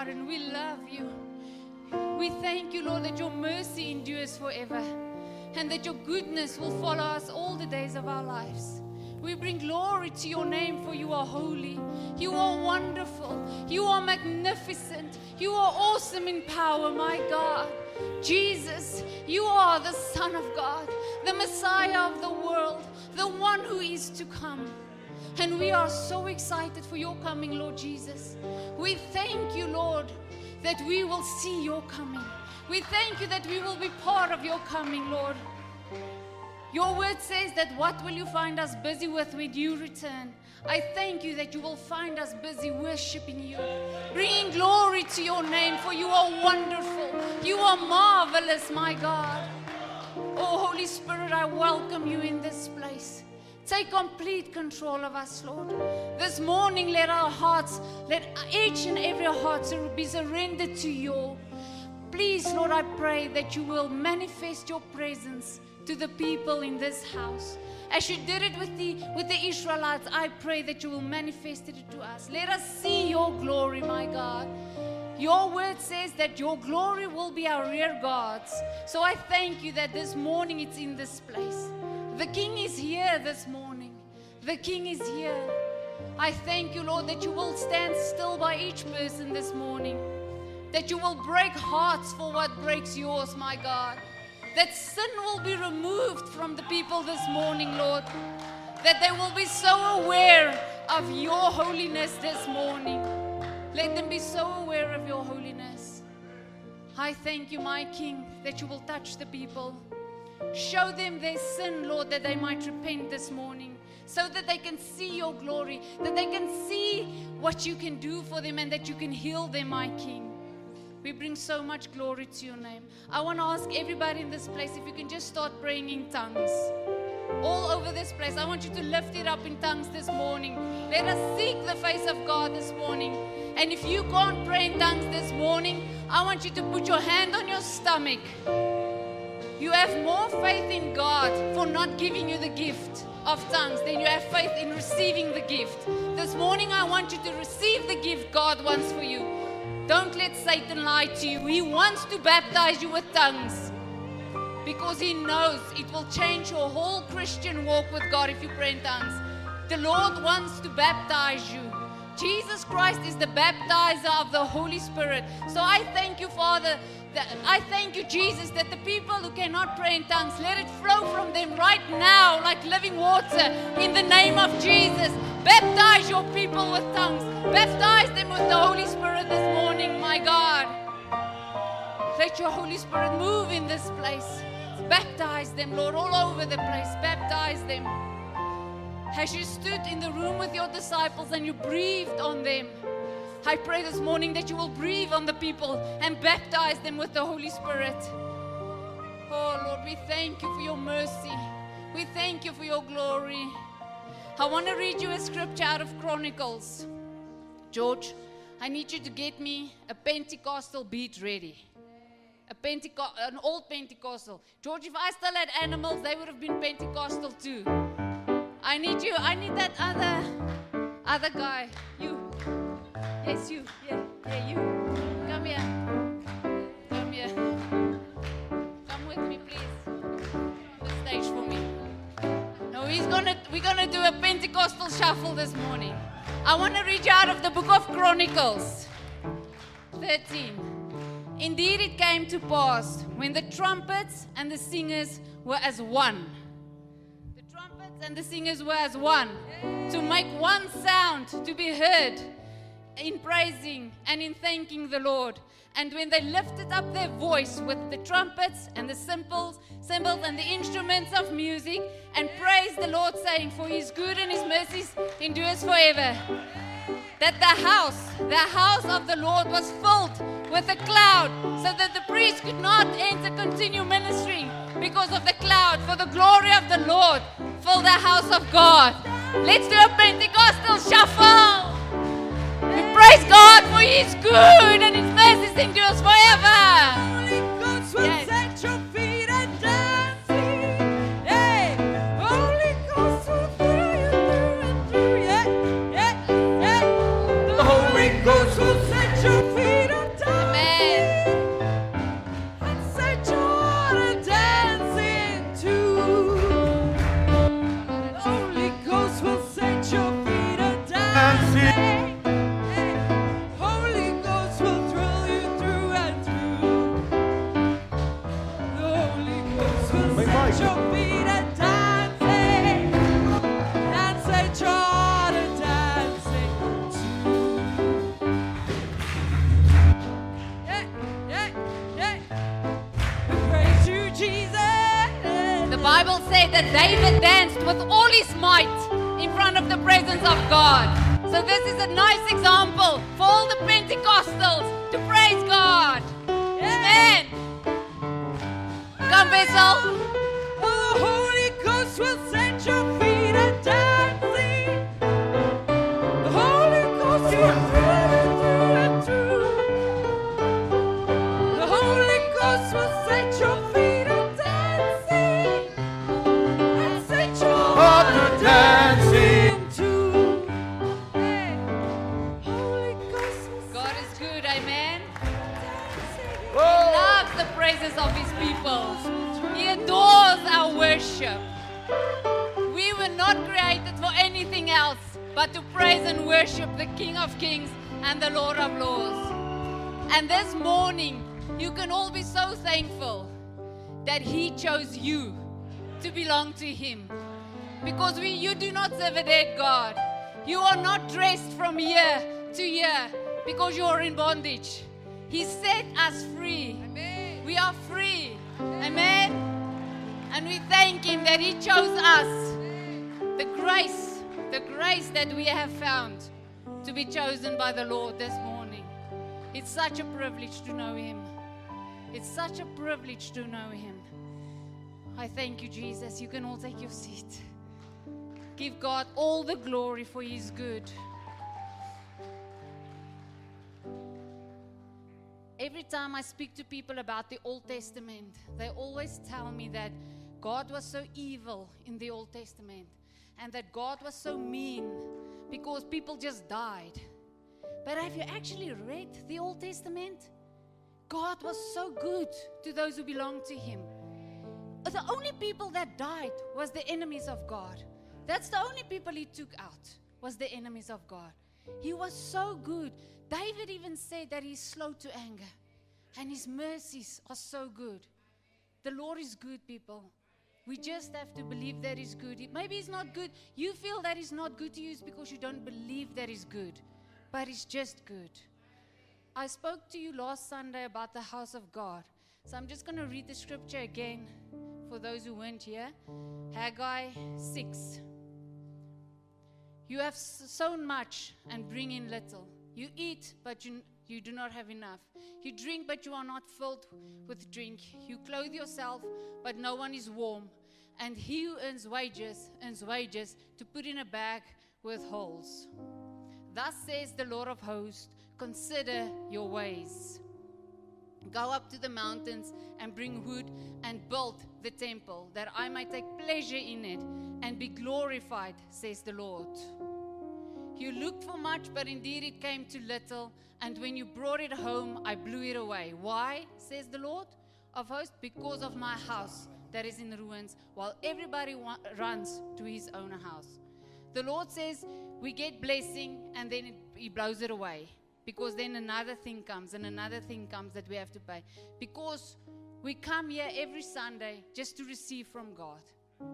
God and we love you. We thank you, Lord, that your mercy endures forever and that your goodness will follow us all the days of our lives. We bring glory to your name, for you are holy. You are wonderful. You are magnificent. You are awesome in power, my God. Jesus, you are the Son of God, the Messiah of the world, the one who is to come. And we are so excited for your coming, Lord Jesus. We thank you, Lord, that we will see your coming. We thank you that we will be part of your coming, Lord. Your word says that what will you find us busy with when you return? I thank you that you will find us busy worshiping you, bringing glory to your name, for you are wonderful. You are marvelous, my God. Oh, Holy Spirit, I welcome you in this place. Take complete control of us, Lord. This morning, let our hearts, let each and every heart be surrendered to you. Please, Lord, I pray that you will manifest your presence to the people in this house. As you did it with the with the Israelites, I pray that you will manifest it to us. Let us see your glory, my God. Your word says that your glory will be our rear guards. So I thank you that this morning it's in this place. The King is here this morning. The King is here. I thank you, Lord, that you will stand still by each person this morning. That you will break hearts for what breaks yours, my God. That sin will be removed from the people this morning, Lord. That they will be so aware of your holiness this morning. Let them be so aware of your holiness. I thank you, my King, that you will touch the people. Show them their sin, Lord, that they might repent this morning, so that they can see your glory, that they can see what you can do for them, and that you can heal them, my King. We bring so much glory to your name. I want to ask everybody in this place if you can just start praying in tongues. All over this place, I want you to lift it up in tongues this morning. Let us seek the face of God this morning. And if you can't pray in tongues this morning, I want you to put your hand on your stomach. You have more faith in God for not giving you the gift of tongues than you have faith in receiving the gift. This morning, I want you to receive the gift God wants for you. Don't let Satan lie to you. He wants to baptize you with tongues because he knows it will change your whole Christian walk with God if you pray in tongues. The Lord wants to baptize you. Jesus Christ is the baptizer of the Holy Spirit. So I thank you, Father. I thank you, Jesus, that the people who cannot pray in tongues, let it flow from them right now like living water in the name of Jesus. Baptize your people with tongues. Baptize them with the Holy Spirit this morning, my God. Let your Holy Spirit move in this place. Baptize them, Lord, all over the place. Baptize them. As you stood in the room with your disciples and you breathed on them, I pray this morning that you will breathe on the people and baptize them with the Holy Spirit. Oh, Lord, we thank you for your mercy. We thank you for your glory. I want to read you a scripture out of Chronicles. George, I need you to get me a Pentecostal beat ready. A Penteco- an old Pentecostal. George, if I still had animals, they would have been Pentecostal too. I need you. I need that other other guy. You. Yes, you. Yeah, yeah, you. Come here. Come here. Come with me, please. On the stage for me. No, he's gonna. We're gonna do a Pentecostal shuffle this morning. I want to read you out of the book of Chronicles, 13. Indeed, it came to pass when the trumpets and the singers were as one. The trumpets and the singers were as one to make one sound to be heard in praising and in thanking the Lord. And when they lifted up their voice with the trumpets and the cymbals, cymbals and the instruments of music, and praised the Lord, saying, For his good and his mercies endures forever. That the house, the house of the Lord was filled with a cloud, so that the priest could not enter continue ministering because of the cloud, for the glory of the Lord filled the house of God. Let's do a Pentecostal shuffle. We praise God for His good and His mercies endures forever. Yes. That David danced with all his might in front of the presence of God. So this is a nice example for all the Pentecostals to praise God. Amen. Come, Vessel. Praise and worship the King of Kings and the Lord of Lords. And this morning, you can all be so thankful that He chose you to belong to Him. Because we, you do not serve a dead God. You are not dressed from year to year because you are in bondage. He set us free. We are free. Amen. And we thank Him that He chose us. The grace, the grace that we have found to be chosen by the Lord this morning. It's such a privilege to know Him. It's such a privilege to know Him. I thank you, Jesus. You can all take your seat. Give God all the glory for His good. Every time I speak to people about the Old Testament, they always tell me that God was so evil in the Old Testament and that God was so mean because people just died. But have you actually read the Old Testament? God was so good to those who belonged to Him. The only people that died was the enemies of God. That's the only people He took out was the enemies of God. He was so good. David even said that He's slow to anger, and His mercies are so good. The Lord is good, people. We just have to believe that He's good. Maybe it's not good. You feel that He's not good to you is because you don't believe that He's good, but it's just good. I spoke to you last Sunday about the house of God. So I'm just going to read the scripture again for those who weren't here. Haggai 6. You have sown much and bring in little. You eat, but you, you do not have enough. You drink, but you are not filled with drink. You clothe yourself, but no one is warm. And he who earns wages earns wages to put in a bag with holes. Thus says the Lord of hosts Consider your ways. Go up to the mountains and bring wood and build the temple, that I might take pleasure in it and be glorified, says the Lord. You looked for much, but indeed it came to little, and when you brought it home, I blew it away. Why, says the Lord of hosts? Because of my house that is in ruins, while everybody wa- runs to his own house. The Lord says, We get blessing, and then it, He blows it away. Because then another thing comes, and another thing comes that we have to pay. Because we come here every Sunday just to receive from God,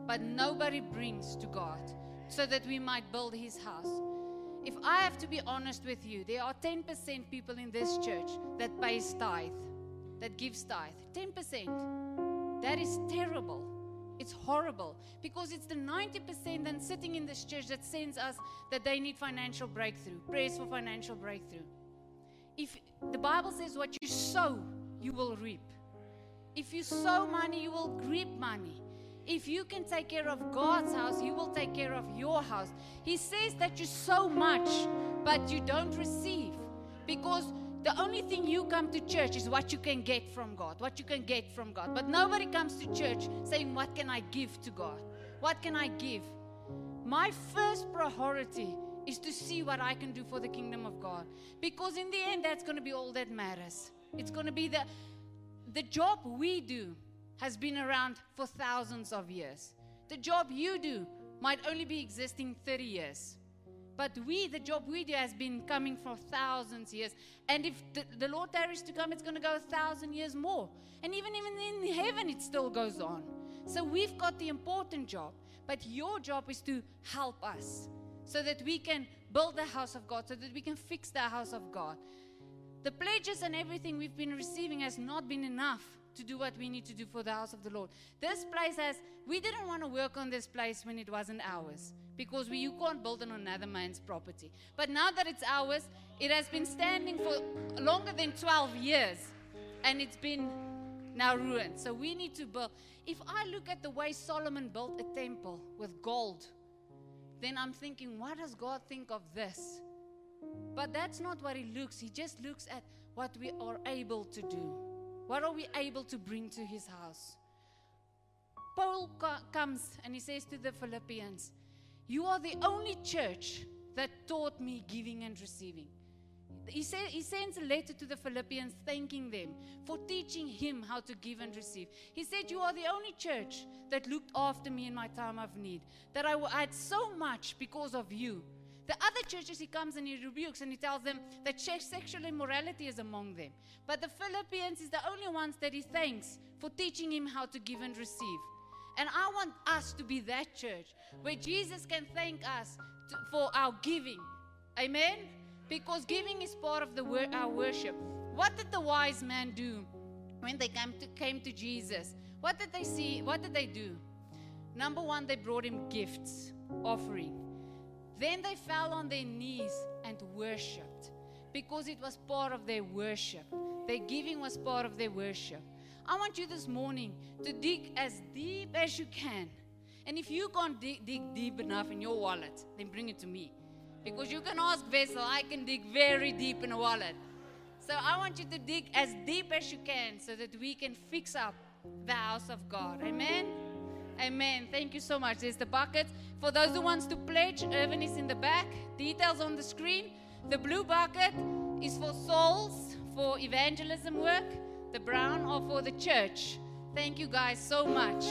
but nobody brings to God so that we might build His house. If I have to be honest with you, there are 10% people in this church that pays tithe, that gives tithe. 10%. That is terrible. It's horrible because it's the 90% then sitting in this church that sends us that they need financial breakthrough, prayers for financial breakthrough. If the Bible says what you sow, you will reap. If you sow money, you will reap money. If you can take care of God's house, He will take care of your house. He says that you sow much, but you don't receive because the only thing you come to church is what you can get from God, what you can get from God. But nobody comes to church saying, What can I give to God? What can I give? My first priority is to see what I can do for the kingdom of God. Because in the end, that's going to be all that matters. It's going to be the, the job we do has been around for thousands of years. The job you do might only be existing 30 years. But we, the job we do, has been coming for thousands years. And if the, the Lord tarries to come, it's going to go a thousand years more. And even, even in heaven, it still goes on. So we've got the important job. But your job is to help us so that we can build the house of God, so that we can fix the house of God. The pledges and everything we've been receiving has not been enough to do what we need to do for the house of the Lord. This place has, we didn't want to work on this place when it wasn't ours because we, you can't build on another man's property. But now that it's ours, it has been standing for longer than 12 years and it's been now ruined. So we need to build. If I look at the way Solomon built a temple with gold, then I'm thinking, what does God think of this? But that's not what He looks. He just looks at what we are able to do. What are we able to bring to His house? Paul co- comes and he says to the Philippians, You are the only church that taught me giving and receiving. He, say, he sends a letter to the Philippians thanking them for teaching him how to give and receive. He said, You are the only church that looked after me in my time of need, that I, I had so much because of you. The other churches, he comes and he rebukes and he tells them that sexual immorality is among them. But the Philippians is the only ones that he thanks for teaching him how to give and receive. And I want us to be that church where Jesus can thank us to, for our giving. Amen? Because giving is part of the wor- our worship. What did the wise men do when they came to, came to Jesus? What did they see? What did they do? Number one, they brought him gifts, offering. Then they fell on their knees and worshiped because it was part of their worship. Their giving was part of their worship. I want you this morning to dig as deep as you can. And if you can't dig, dig deep enough in your wallet, then bring it to me. Because you can ask Vessel, I can dig very deep in a wallet. So I want you to dig as deep as you can so that we can fix up the house of God. Amen. Amen. Thank you so much. There's the bucket. For those who wants to pledge, Irvin is in the back. Details on the screen. The blue bucket is for souls, for evangelism work. The brown or for the church. Thank you guys so much.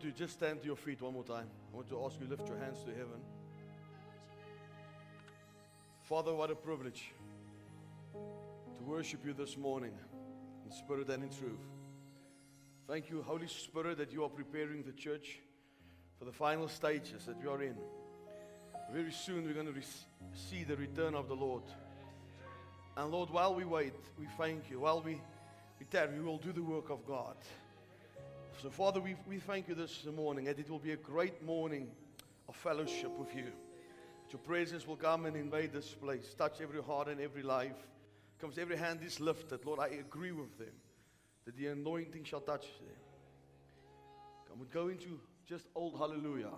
To just stand to your feet one more time. I want to ask you lift your hands to heaven. Father, what a privilege to worship you this morning in spirit and in truth. Thank you, Holy Spirit, that you are preparing the church for the final stages that we are in. Very soon we're going to see the return of the Lord. And Lord, while we wait, we thank you. While we, we tarry, we will do the work of God. So, Father, we, we thank you this morning that it will be a great morning of fellowship with you. That your presence will come and invade this place, touch every heart and every life. Comes every hand is lifted. Lord, I agree with them that the anointing shall touch them. Come, we go into just old hallelujah.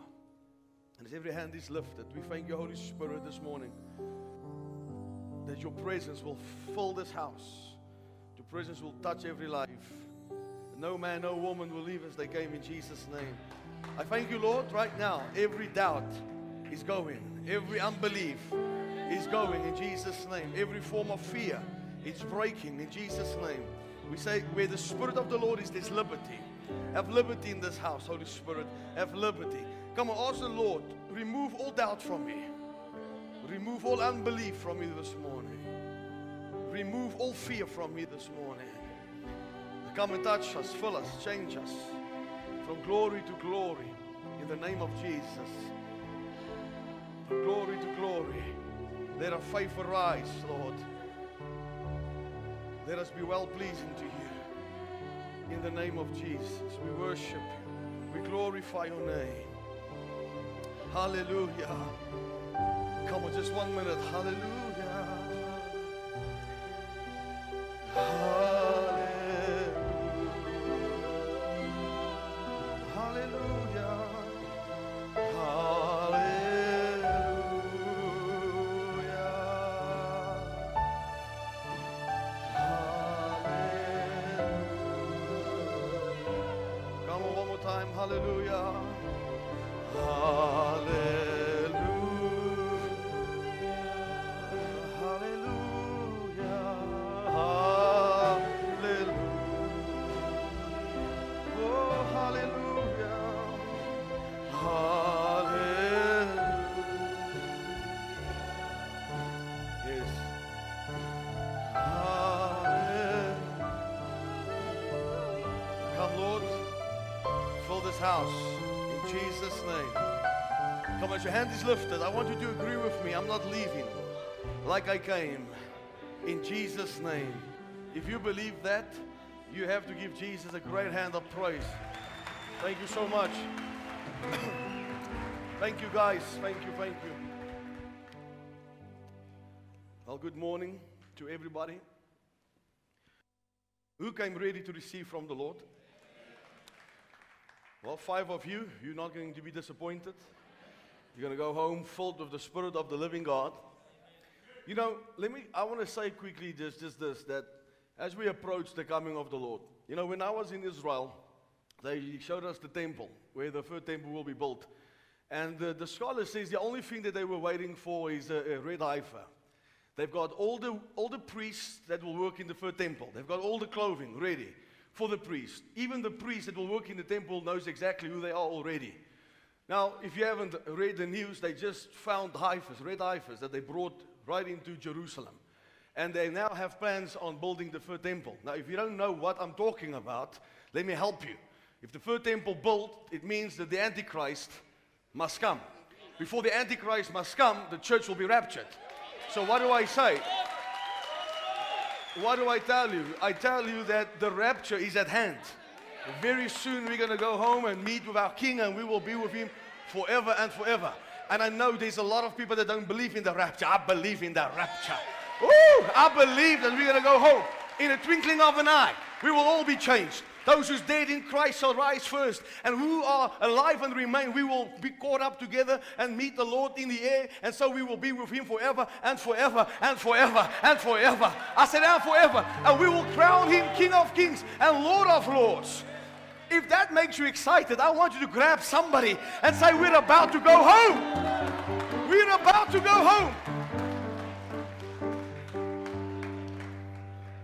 And as every hand is lifted, we thank you, Holy Spirit, this morning that your presence will fill this house. Your presence will touch every life. No man, no woman will leave as they came in Jesus' name. I thank you, Lord, right now. Every doubt is going, every unbelief is going in Jesus' name. Every form of fear is breaking in Jesus' name. We say, where the Spirit of the Lord is, there's liberty. Have liberty in this house, Holy Spirit. Have liberty. Come on, ask the Lord, remove all doubt from me. Remove all unbelief from me this morning. Remove all fear from me this morning. Come and touch us, fill us, change us from glory to glory in the name of Jesus. From glory to glory. Let our faith arise, Lord. Let us be well pleasing to you. In the name of Jesus, we worship, you. we glorify your name. Hallelujah. Come on, just one minute. Hallelujah. Hallelujah. House in Jesus' name. Come, as your hand is lifted, I want you to agree with me. I'm not leaving like I came. In Jesus' name. If you believe that, you have to give Jesus a great hand of praise. Thank you so much. thank you, guys. Thank you, thank you. Well, good morning to everybody. Who came ready to receive from the Lord? Well, five of you, you're not going to be disappointed. You're going to go home filled with the Spirit of the living God. You know, let me, I want to say quickly just, just this that as we approach the coming of the Lord, you know, when I was in Israel, they showed us the temple where the third temple will be built. And the, the scholar says the only thing that they were waiting for is a, a red heifer. They've got all the, all the priests that will work in the third temple. They've got all the clothing ready for the priest. Even the priest that will work in the temple knows exactly who they are already. Now, if you haven't read the news, they just found heifers, red heifers, that they brought right into Jerusalem. And they now have plans on building the third temple. Now, if you don't know what I'm talking about, let me help you. If the third temple built, it means that the Antichrist must come. Before the Antichrist must come, the church will be raptured. So, what do I say? What do I tell you? I tell you that the rapture is at hand. Very soon we're going to go home and meet with our King and we will be with him forever and forever. And I know there's a lot of people that don't believe in the rapture. I believe in the rapture. Woo! I believe that we're going to go home in a twinkling of an eye. We will all be changed. Those who's dead in Christ shall rise first, and who are alive and remain, we will be caught up together and meet the Lord in the air, and so we will be with Him forever and forever and forever and forever. I said, and forever, and we will crown Him King of Kings and Lord of Lords. If that makes you excited, I want you to grab somebody and say, We're about to go home. We're about to go home.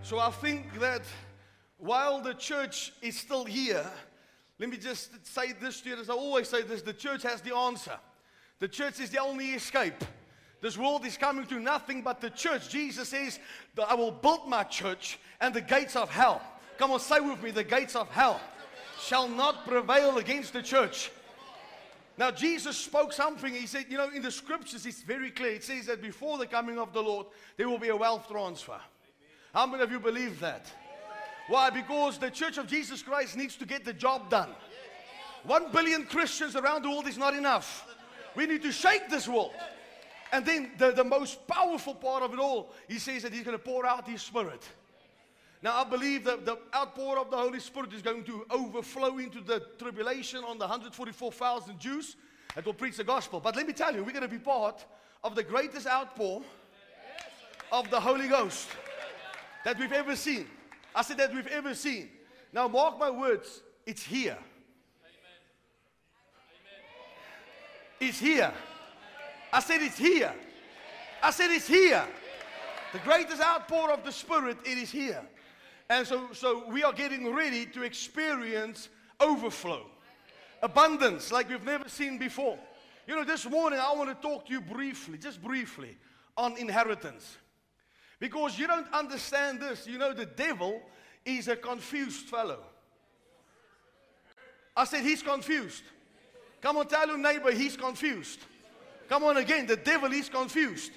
So I think that while the church is still here, let me just say this to you as I always say this the church has the answer. The church is the only escape. This world is coming to nothing but the church. Jesus says I will build my church and the gates of hell. Come on, say with me, the gates of hell shall not prevail against the church. Now, Jesus spoke something. He said, you know, in the scriptures, it's very clear. It says that before the coming of the Lord, there will be a wealth transfer. How many of you believe that? Why? Because the church of Jesus Christ needs to get the job done. One billion Christians around the world is not enough. We need to shake this world. And then the, the most powerful part of it all, he says that he's going to pour out his spirit. Now, I believe that the outpour of the Holy Spirit is going to overflow into the tribulation on the 144,000 Jews that will preach the gospel. But let me tell you, we're going to be part of the greatest outpour of the Holy Ghost that we've ever seen. I said that we've ever seen. Now, mark my words, it's here. It's here. I said it's here. I said it's here. The greatest outpour of the Spirit, it is here. And so, so we are getting ready to experience overflow, abundance like we've never seen before. You know, this morning I want to talk to you briefly, just briefly, on inheritance. Because you don't understand this. You know, the devil is a confused fellow. I said, He's confused. Come on, tell your neighbor, He's confused. Come on again, the devil is confused.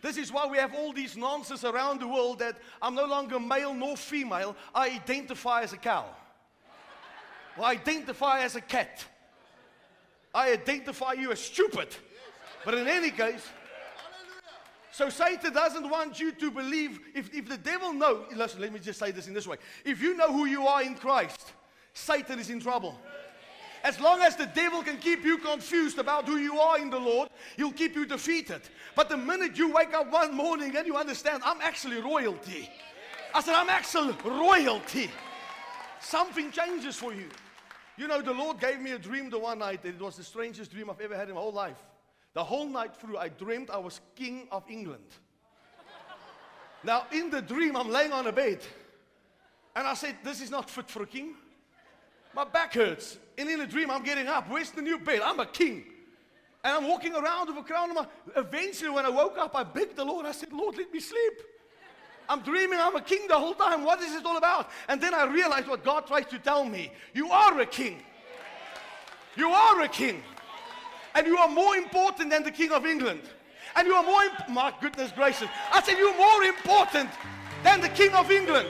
This is why we have all these nonsense around the world that I'm no longer male nor female. I identify as a cow. I identify as a cat. I identify you as stupid. But in any case, so Satan doesn't want you to believe. If, if the devil knows, listen, let me just say this in this way. If you know who you are in Christ, Satan is in trouble. As long as the devil can keep you confused about who you are in the Lord, he'll keep you defeated. But the minute you wake up one morning and you understand, I'm actually royalty. I said, I'm actually royalty. Something changes for you. You know, the Lord gave me a dream the one night. It was the strangest dream I've ever had in my whole life. The whole night through, I dreamed I was king of England. now, in the dream, I'm laying on a bed. And I said, This is not fit for a king. My back hurts. And in a dream, I'm getting up. Where's the new bed? I'm a king. And I'm walking around with a crown on my. Eventually, when I woke up, I begged the Lord. I said, Lord, let me sleep. I'm dreaming I'm a king the whole time. What is this all about? And then I realized what God tries to tell me. You are a king. You are a king. And you are more important than the king of England. And you are more, imp- my goodness gracious. I said, you're more important than the king of England.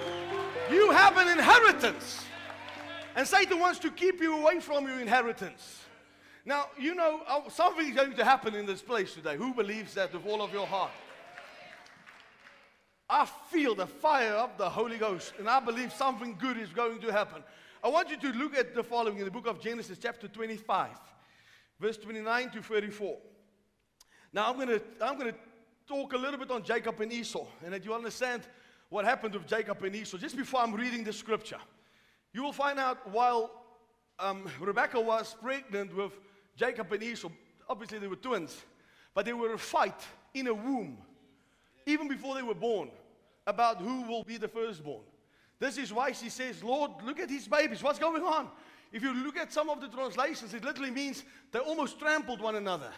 You have an inheritance. And Satan wants to keep you away from your inheritance. Now, you know, uh, something is going to happen in this place today. Who believes that with all of your heart? I feel the fire of the Holy Ghost, and I believe something good is going to happen. I want you to look at the following in the book of Genesis, chapter 25, verse 29 to 34. Now, I'm going to I'm to talk a little bit on Jacob and Esau, and that you understand what happened with Jacob and Esau. Just before I'm reading the scripture, you will find out while um, Rebecca was pregnant with Jacob and Esau, obviously they were twins, but they were a fight in a womb even before they were born, about who will be the firstborn. This is why she says, Lord, look at these babies. What's going on? If you look at some of the translations, it literally means they almost trampled one another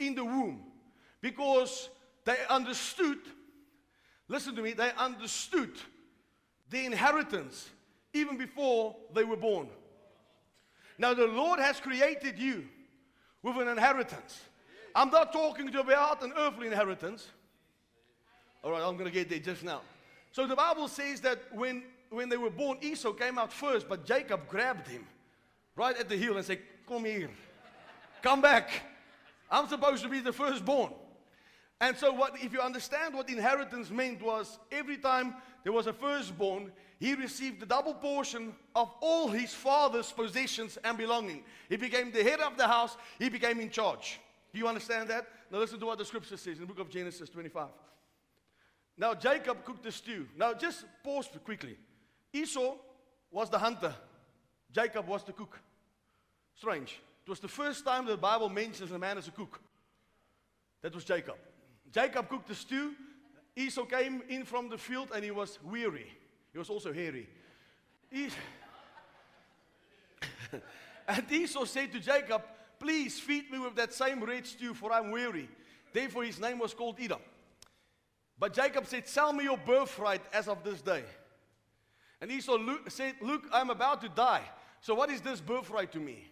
in the womb because they understood, listen to me, they understood the inheritance even before they were born. Now, the Lord has created you with an inheritance. I'm not talking about an earthly inheritance. All right, I'm going to get there just now. So the Bible says that when, when they were born, Esau came out first, but Jacob grabbed him right at the heel and say, Come here, come back. I'm supposed to be the firstborn. And so, what, if you understand what inheritance meant, was every time there was a firstborn, he received the double portion of all his father's possessions and belonging. He became the head of the house, he became in charge. Do you understand that? Now, listen to what the scripture says in the book of Genesis 25. Now Jacob cooked the stew. Now just pause quickly. Esau was the hunter, Jacob was the cook. Strange. It was the first time the Bible mentions a man as a cook. That was Jacob. Jacob cooked the stew. Esau came in from the field and he was weary. He was also hairy. He... and Esau said to Jacob, Please feed me with that same red stew, for I'm weary. Therefore, his name was called Edom. But Jacob said, Sell me your birthright as of this day. And Esau look, said, Look, I'm about to die. So what is this birthright to me?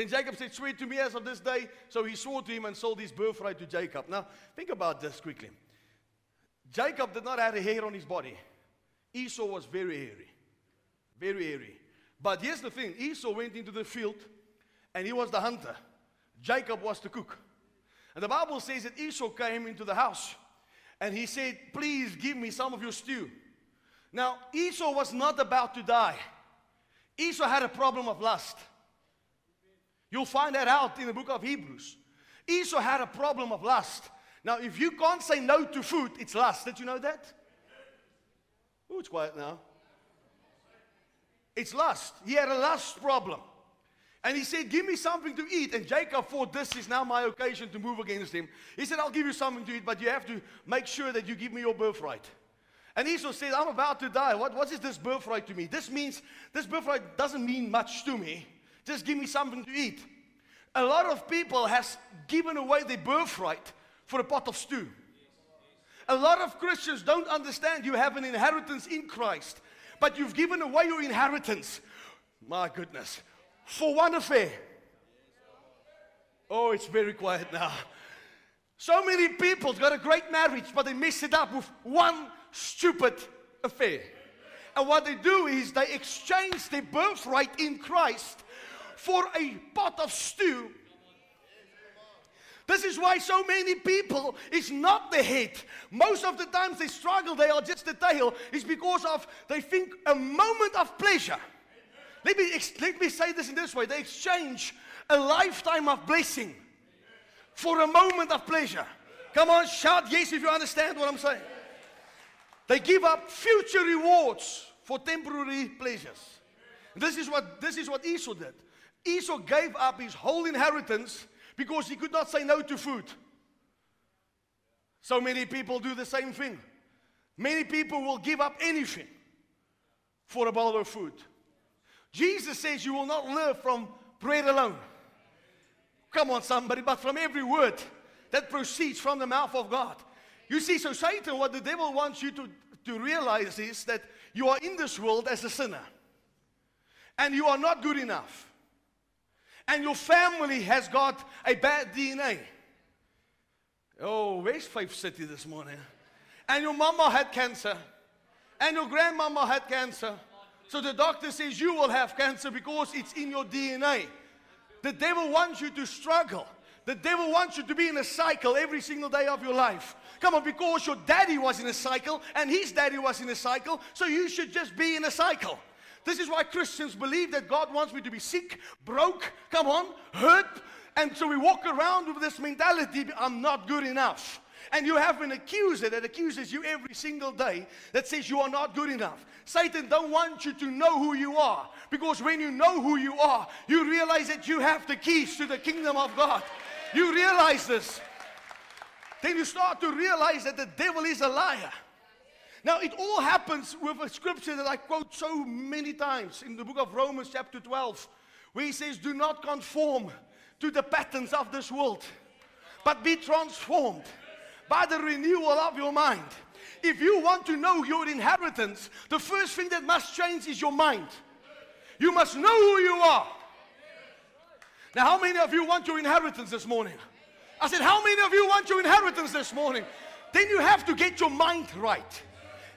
Then Jacob said, Swear to me as of this day. So he swore to him and sold his birthright to Jacob. Now, think about this quickly. Jacob did not have a hair on his body. Esau was very hairy. Very hairy. But here's the thing Esau went into the field and he was the hunter. Jacob was the cook. And the Bible says that Esau came into the house and he said, Please give me some of your stew. Now, Esau was not about to die. Esau had a problem of lust. You'll find that out in the book of Hebrews. Esau had a problem of lust. Now, if you can't say no to food, it's lust. Did you know that? Oh, it's quiet now. It's lust. He had a lust problem. And he said, Give me something to eat. And Jacob thought, This is now my occasion to move against him. He said, I'll give you something to eat, but you have to make sure that you give me your birthright. And Esau said, I'm about to die. What, what is this birthright to me? This means, this birthright doesn't mean much to me. Just give me something to eat. A lot of people has given away their birthright for a pot of stew. A lot of Christians don't understand you have an inheritance in Christ, but you've given away your inheritance. My goodness. For one affair. Oh, it's very quiet now. So many people got a great marriage, but they mess it up with one stupid affair. And what they do is they exchange their birthright in Christ for a pot of stew. This is why so many people is not the head. Most of the times they struggle, they are just the tail. Is because of they think a moment of pleasure. Let me, let me say this in this way. They exchange a lifetime of blessing for a moment of pleasure. Come on, shout yes if you understand what I'm saying. They give up future rewards for temporary pleasures. This is what this is what Esau did. Esau gave up his whole inheritance because he could not say no to food. So many people do the same thing. Many people will give up anything for a bowl of food. Jesus says you will not live from bread alone. Come on, somebody, but from every word that proceeds from the mouth of God. You see, so Satan, what the devil wants you to, to realize is that you are in this world as a sinner. And you are not good enough. And your family has got a bad DNA. Oh, where's Faith City this morning? And your mama had cancer. And your grandmama had cancer. So the doctor says you will have cancer because it's in your DNA. The devil wants you to struggle. The devil wants you to be in a cycle every single day of your life. Come on, because your daddy was in a cycle and his daddy was in a cycle, so you should just be in a cycle. This is why Christians believe that God wants me to be sick, broke, come on, hurt. And so we walk around with this mentality I'm not good enough. And you have an accuser that accuses you every single day that says you are not good enough. Satan don't want you to know who you are because when you know who you are, you realize that you have the keys to the kingdom of God. You realize this. Then you start to realize that the devil is a liar. Now, it all happens with a scripture that I quote so many times in the book of Romans, chapter 12, where he says, Do not conform to the patterns of this world, but be transformed by the renewal of your mind. If you want to know your inheritance, the first thing that must change is your mind. You must know who you are. Now, how many of you want your inheritance this morning? I said, How many of you want your inheritance this morning? Then you have to get your mind right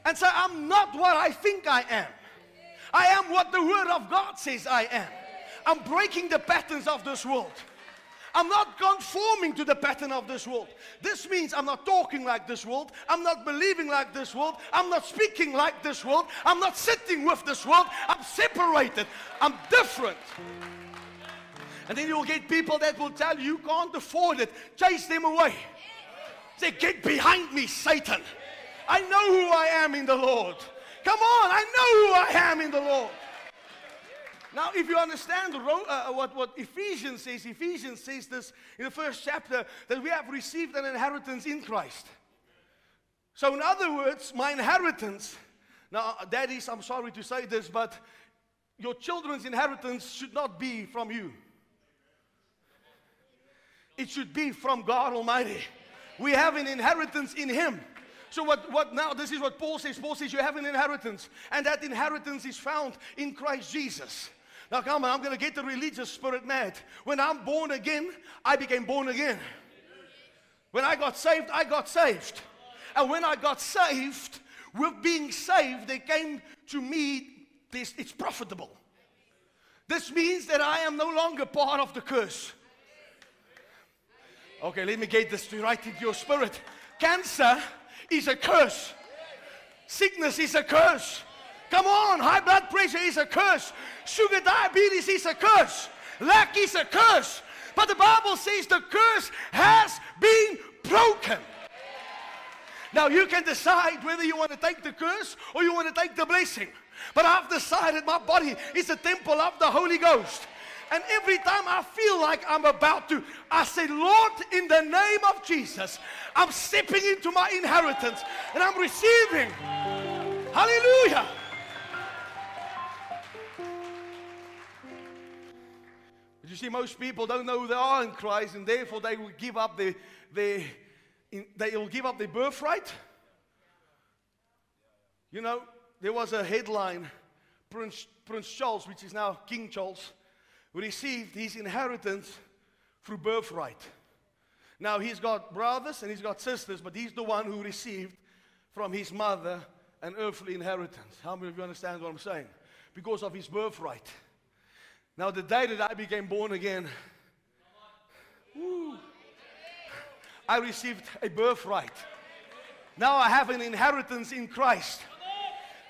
and say, I'm not what I think I am. I am what the Word of God says I am. I'm breaking the patterns of this world. I'm not conforming to the pattern of this world. This means I'm not talking like this world. I'm not believing like this world. I'm not speaking like this world. I'm not sitting with this world. I'm separated. I'm different. And then you'll get people that will tell you you can't afford it. Chase them away. Say, get behind me, Satan. I know who I am in the Lord. Come on, I know who I am in the Lord. Now, if you understand uh, what, what Ephesians says, Ephesians says this in the first chapter that we have received an inheritance in Christ. So, in other words, my inheritance, now, daddies, I'm sorry to say this, but your children's inheritance should not be from you, it should be from God Almighty. We have an inheritance in Him. So what, what now, this is what Paul says. Paul says you have an inheritance, and that inheritance is found in Christ Jesus. Now come on, I'm going to get the religious spirit mad. When I'm born again, I became born again. When I got saved, I got saved. And when I got saved, with being saved, they came to me, this, it's profitable. This means that I am no longer part of the curse. Okay, let me get this right into your spirit. Cancer is a curse. Sickness is a curse. Come on, high blood pressure is a curse. Sugar diabetes is a curse. Lack is a curse. But the Bible says the curse has been broken. Now you can decide whether you want to take the curse or you want to take the blessing. But I've decided my body is a temple of the Holy Ghost. And every time I feel like I'm about to, I say, Lord, in the name of Jesus, I'm stepping into my inheritance and I'm receiving. Hallelujah. But you see, most people don't know who they are in Christ, and therefore they will give up their, they will give up their birthright You know, there was a headline Prince, Prince Charles, which is now King Charles, received his inheritance through birthright. Now, he's got brothers and he's got sisters, but he's the one who received from his mother an earthly inheritance. How many of you understand what I'm saying? Because of his birthright. Now, the day that I became born again, woo, I received a birthright. Now I have an inheritance in Christ.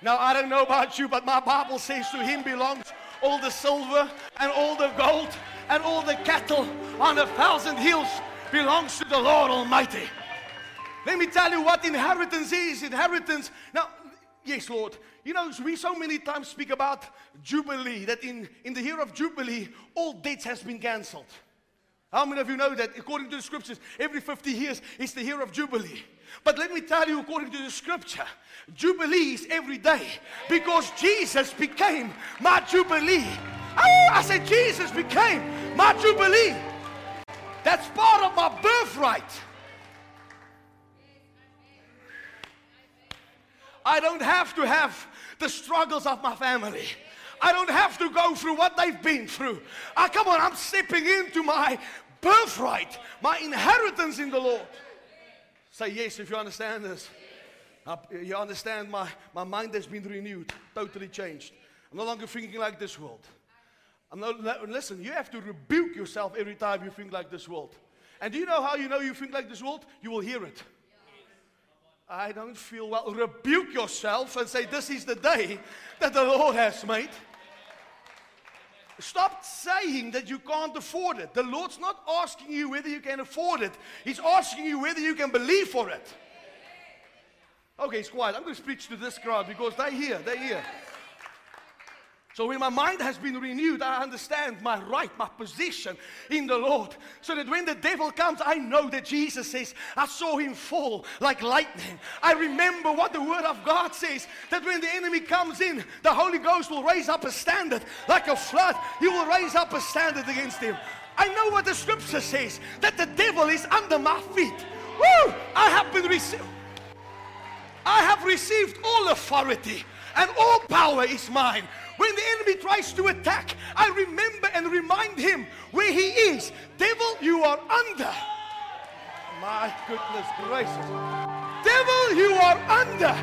Now, I don't know about you, but my Bible says to him belongs all the silver and all the gold and all the cattle on a thousand hills belongs to the Lord Almighty. Let me tell you what inheritance is. Inheritance. Now, yes, Lord. You know, we so many times speak about Jubilee, that in, in the year of Jubilee, all dates has been cancelled. How many of you know that according to the scriptures, every 50 years is the year of Jubilee? But let me tell you, according to the scripture, Jubilee is every day because Jesus became my Jubilee. Oh, I said, Jesus became my Jubilee. That's part of my birthright. I don't have to have the struggles of my family. I don't have to go through what they've been through. I, come on, I'm stepping into my birthright, my inheritance in the Lord. Say yes if you understand this. Uh, You understand my, my mind has been renewed, totally changed. I'm no longer thinking like this world. I'm not, listen, you have to rebuke yourself every time you think like this world. And do you know how you know you think like this world? You will hear it. I don't feel well. Rebuke yourself and say, This is the day that the Lord has made. Stop saying that you can't afford it. The Lord's not asking you whether you can afford it, He's asking you whether you can believe for it. Okay, it's quiet. I'm going to preach to this crowd because they're here. They're here. So when my mind has been renewed, I understand my right, my position in the Lord. So that when the devil comes, I know that Jesus says, I saw him fall like lightning. I remember what the word of God says that when the enemy comes in, the Holy Ghost will raise up a standard like a flood. He will raise up a standard against him. I know what the scripture says that the devil is under my feet. Woo! I have been received. I have received all authority and all power is mine. When the enemy tries to attack, I remember and remind him where he is. Devil, you are under. My goodness gracious. Devil, you are under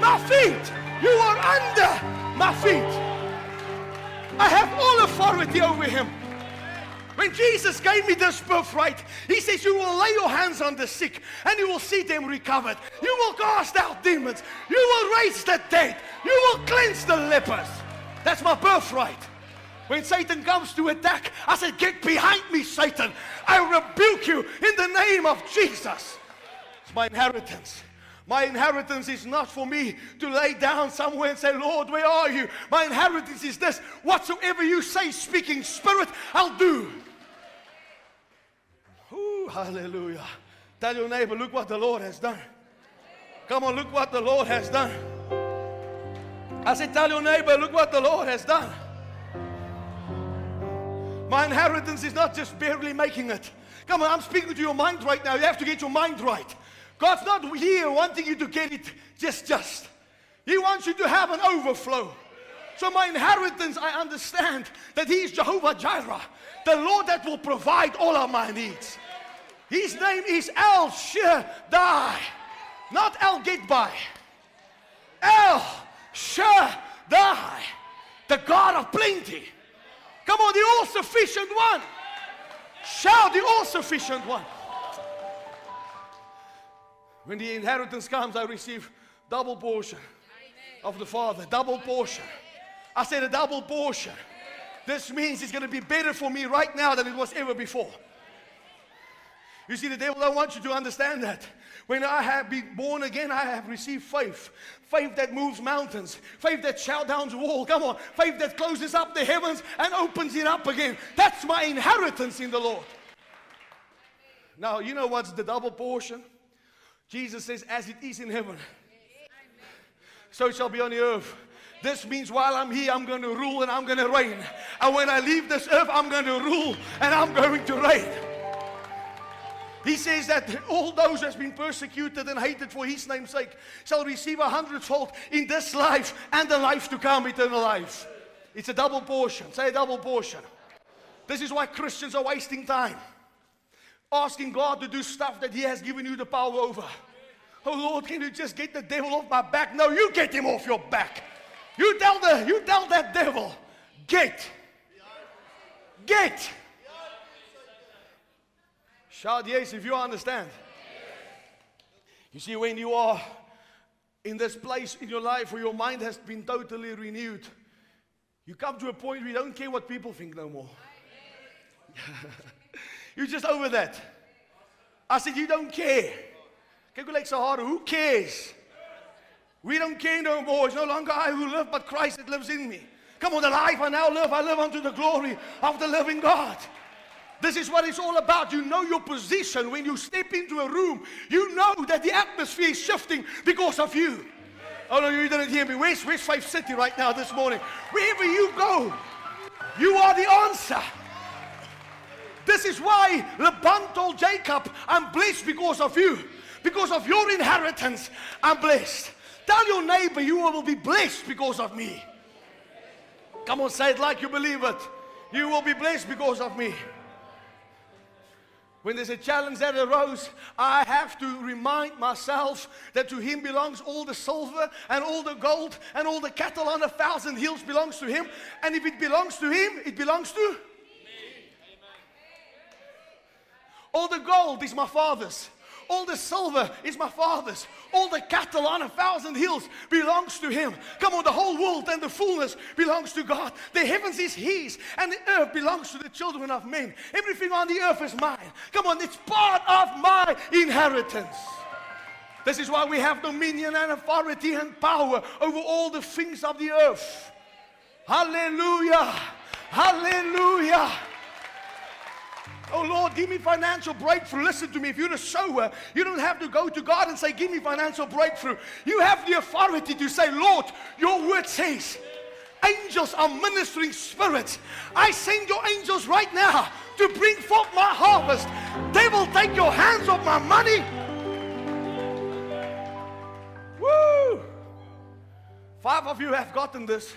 my feet. You are under my feet. I have all authority over him. When Jesus gave me this birthright, He says, You will lay your hands on the sick and you will see them recovered. You will cast out demons. You will raise the dead. You will cleanse the lepers. That's my birthright. When Satan comes to attack, I said, Get behind me, Satan. I rebuke you in the name of Jesus. It's my inheritance. My inheritance is not for me to lay down somewhere and say, Lord, where are you? My inheritance is this whatsoever you say, speaking spirit, I'll do. Hallelujah. Tell your neighbor, look what the Lord has done. Come on, look what the Lord has done. I said, tell your neighbor, look what the Lord has done. My inheritance is not just barely making it. Come on, I'm speaking to your mind right now. You have to get your mind right. God's not here wanting you to get it just just. He wants you to have an overflow. So my inheritance, I understand that He is Jehovah Jireh, the Lord that will provide all of my needs. His name is El Shaddai, not El Gitbai. El Shaddai, the God of plenty. Come on, the all sufficient one. Shout the all sufficient one. When the inheritance comes, I receive double portion of the Father, double portion. I said a double portion. This means it's going to be better for me right now than it was ever before. You see, the devil don't want you to understand that. When I have been born again, I have received faith. Faith that moves mountains. Faith that shouts down the wall. Come on. Faith that closes up the heavens and opens it up again. That's my inheritance in the Lord. Now, you know what's the double portion? Jesus says, as it is in heaven, so it shall be on the earth. This means while I'm here, I'm going to rule and I'm going to reign. And when I leave this earth, I'm going to rule and I'm going to reign. He says that all those who has been persecuted and hated for his name's sake shall receive a hundredfold in this life and the life to come, eternal life. It's a double portion. Say a double portion. This is why Christians are wasting time. Asking God to do stuff that He has given you the power over. Oh Lord, can you just get the devil off my back? No, you get him off your back. You tell the you tell that devil, get. Get. Shout yes if you understand. You see, when you are in this place in your life where your mind has been totally renewed, you come to a point where you don't care what people think no more. You're just over that. I said, You don't care. Kyk so hard. Who cares? We don't care no more. It's no longer I who live, but Christ that lives in me. Come on, the life I now live, I live unto the glory of the living God. This is what it's all about. You know your position when you step into a room. You know that the atmosphere is shifting because of you. Oh no, you didn't hear me. Where's, where's Faith City right now this morning? Wherever you go, you are the answer. This is why Laban told Jacob, I'm blessed because of you. Because of your inheritance, I'm blessed. Tell your neighbor you will be blessed because of me. Come on, say it like you believe it. You will be blessed because of me. When there's a challenge that arose, I have to remind myself that to him belongs all the silver and all the gold and all the cattle on a thousand hills belongs to him. And if it belongs to him, it belongs to me. All the gold is my father's. All the silver is my father's. All the cattle on a thousand hills belongs to him. Come on, the whole world and the fullness belongs to God. The heavens is his, and the earth belongs to the children of men. Everything on the earth is mine. Come on, it's part of my inheritance. This is why we have dominion and authority and power over all the things of the earth. Hallelujah! Hallelujah! Oh Lord, give me financial breakthrough. Listen to me. If you're a sower, you don't have to go to God and say, Give me financial breakthrough. You have the authority to say, Lord, your word says, angels are ministering spirits. I send your angels right now to bring forth my harvest. They will take your hands off my money. Woo! Five of you have gotten this.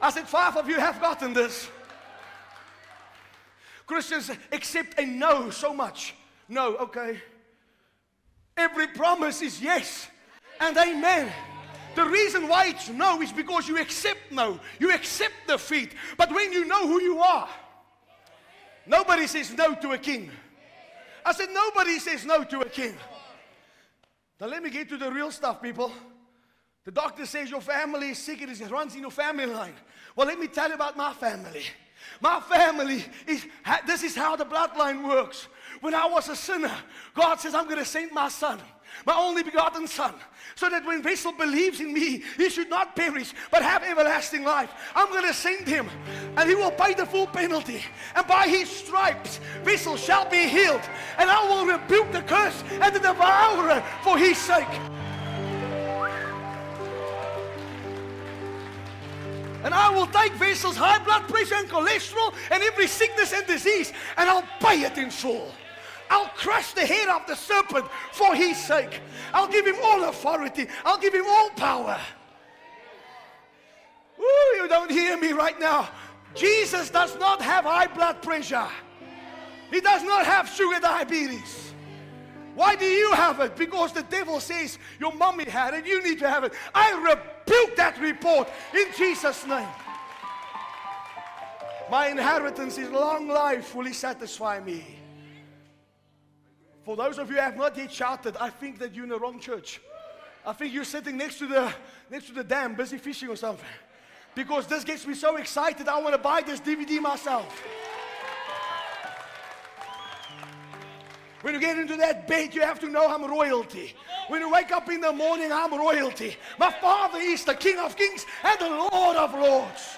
I said, Five of you have gotten this. Christians accept a no so much. No, okay. Every promise is yes and amen. The reason why it's no is because you accept no. You accept defeat. But when you know who you are, nobody says no to a king. I said, nobody says no to a king. Now let me get to the real stuff, people. The doctor says your family is sick, it runs in your family line. Well, let me tell you about my family. My family is, this is how the bloodline works. When I was a sinner, God says, I'm going to send my son, my only begotten son, so that when Vessel believes in me, he should not perish, but have everlasting life. I'm going to send him, and he will pay the full penalty. And by his stripes, Vessel shall be healed. And I will rebuke the curse and the devourer for his sake. And I will take Vessel's high blood pressure and cholesterol and every sickness and disease and I'll pay it in full. I'll crush the head of the serpent for his sake. I'll give him all authority. I'll give him all power. Ooh, you don't hear me right now. Jesus does not have high blood pressure. He does not have sugar diabetes. Why do you have it? Because the devil says your mommy had it, you need to have it. I rebuke that report in Jesus' name. My inheritance is long life will satisfy me. For those of you who have not yet shouted, I think that you're in the wrong church. I think you're sitting next to the next to the dam, busy fishing or something. Because this gets me so excited, I want to buy this DVD myself. When you get into that bed, you have to know I'm royalty. When you wake up in the morning, I'm royalty. My Father is the King of kings and the Lord of lords.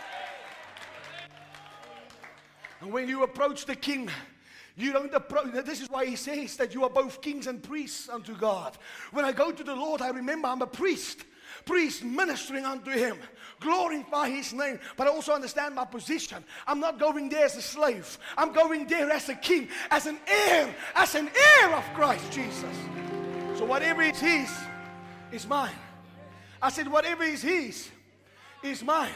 And when you approach the King, you don't approach. This is why he says that you are both kings and priests unto God. When I go to the Lord, I remember I'm a priest. Priests ministering unto him, glorify his name. But I also understand my position. I'm not going there as a slave, I'm going there as a king, as an heir, as an heir of Christ Jesus. So whatever is his is mine. I said, whatever is his is mine.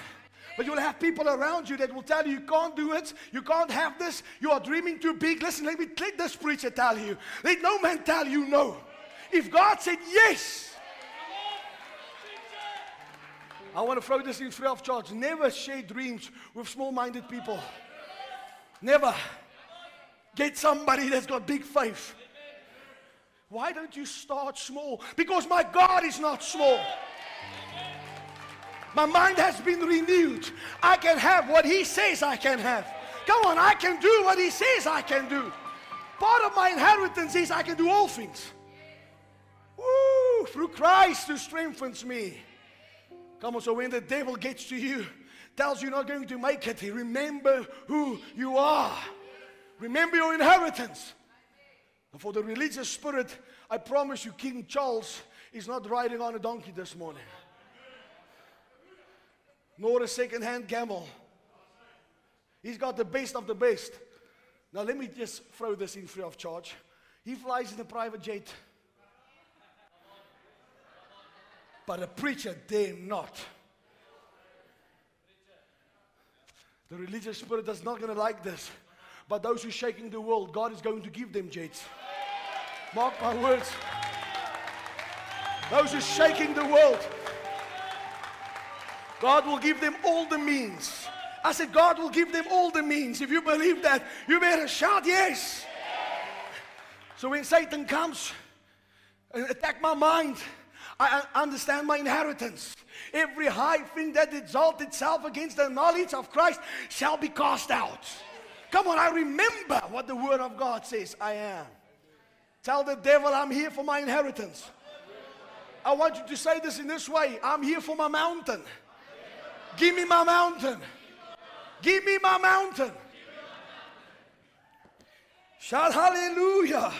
But you'll have people around you that will tell you you can't do it, you can't have this, you are dreaming too big. Listen, let me let this preacher tell you. Let no man tell you no. If God said yes, I want to throw this in free of charge. Never share dreams with small minded people. Never. Get somebody that's got big faith. Why don't you start small? Because my God is not small. My mind has been renewed. I can have what He says I can have. Come on, I can do what He says I can do. Part of my inheritance is I can do all things. Woo, through Christ who strengthens me. Come on, so when the devil gets to you, tells you you're not going to make it, remember who you are. Remember your inheritance. And for the religious spirit, I promise you, King Charles is not riding on a donkey this morning, nor a second hand camel. He's got the best of the best. Now, let me just throw this in free of charge. He flies in a private jet. But a preacher dare not. The religious spirit is not going to like this. But those who are shaking the world, God is going to give them jets. Mark my words. Those who are shaking the world, God will give them all the means. I said, God will give them all the means. If you believe that, you better shout yes. So when Satan comes and attack my mind, I understand my inheritance. Every high thing that exalts itself against the knowledge of Christ shall be cast out. Come on, I remember what the Word of God says I am. Tell the devil I'm here for my inheritance. I want you to say this in this way I'm here for my mountain. Give me my mountain. Give me my mountain. Shout hallelujah.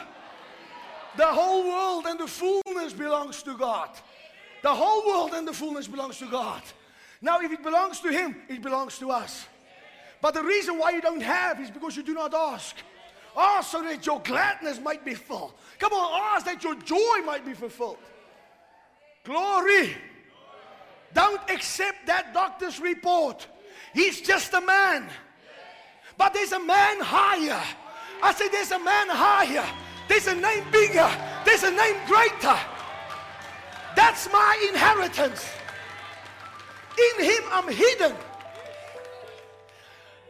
The whole world and the fullness belongs to God. The whole world and the fullness belongs to God. Now, if it belongs to Him, it belongs to us. But the reason why you don't have is because you do not ask. Ask so that your gladness might be full. Come on, ask that your joy might be fulfilled. Glory. Don't accept that doctor's report. He's just a man. But there's a man higher. I say there's a man higher. There's a name bigger. There's a name greater. That's my inheritance. In him I'm hidden.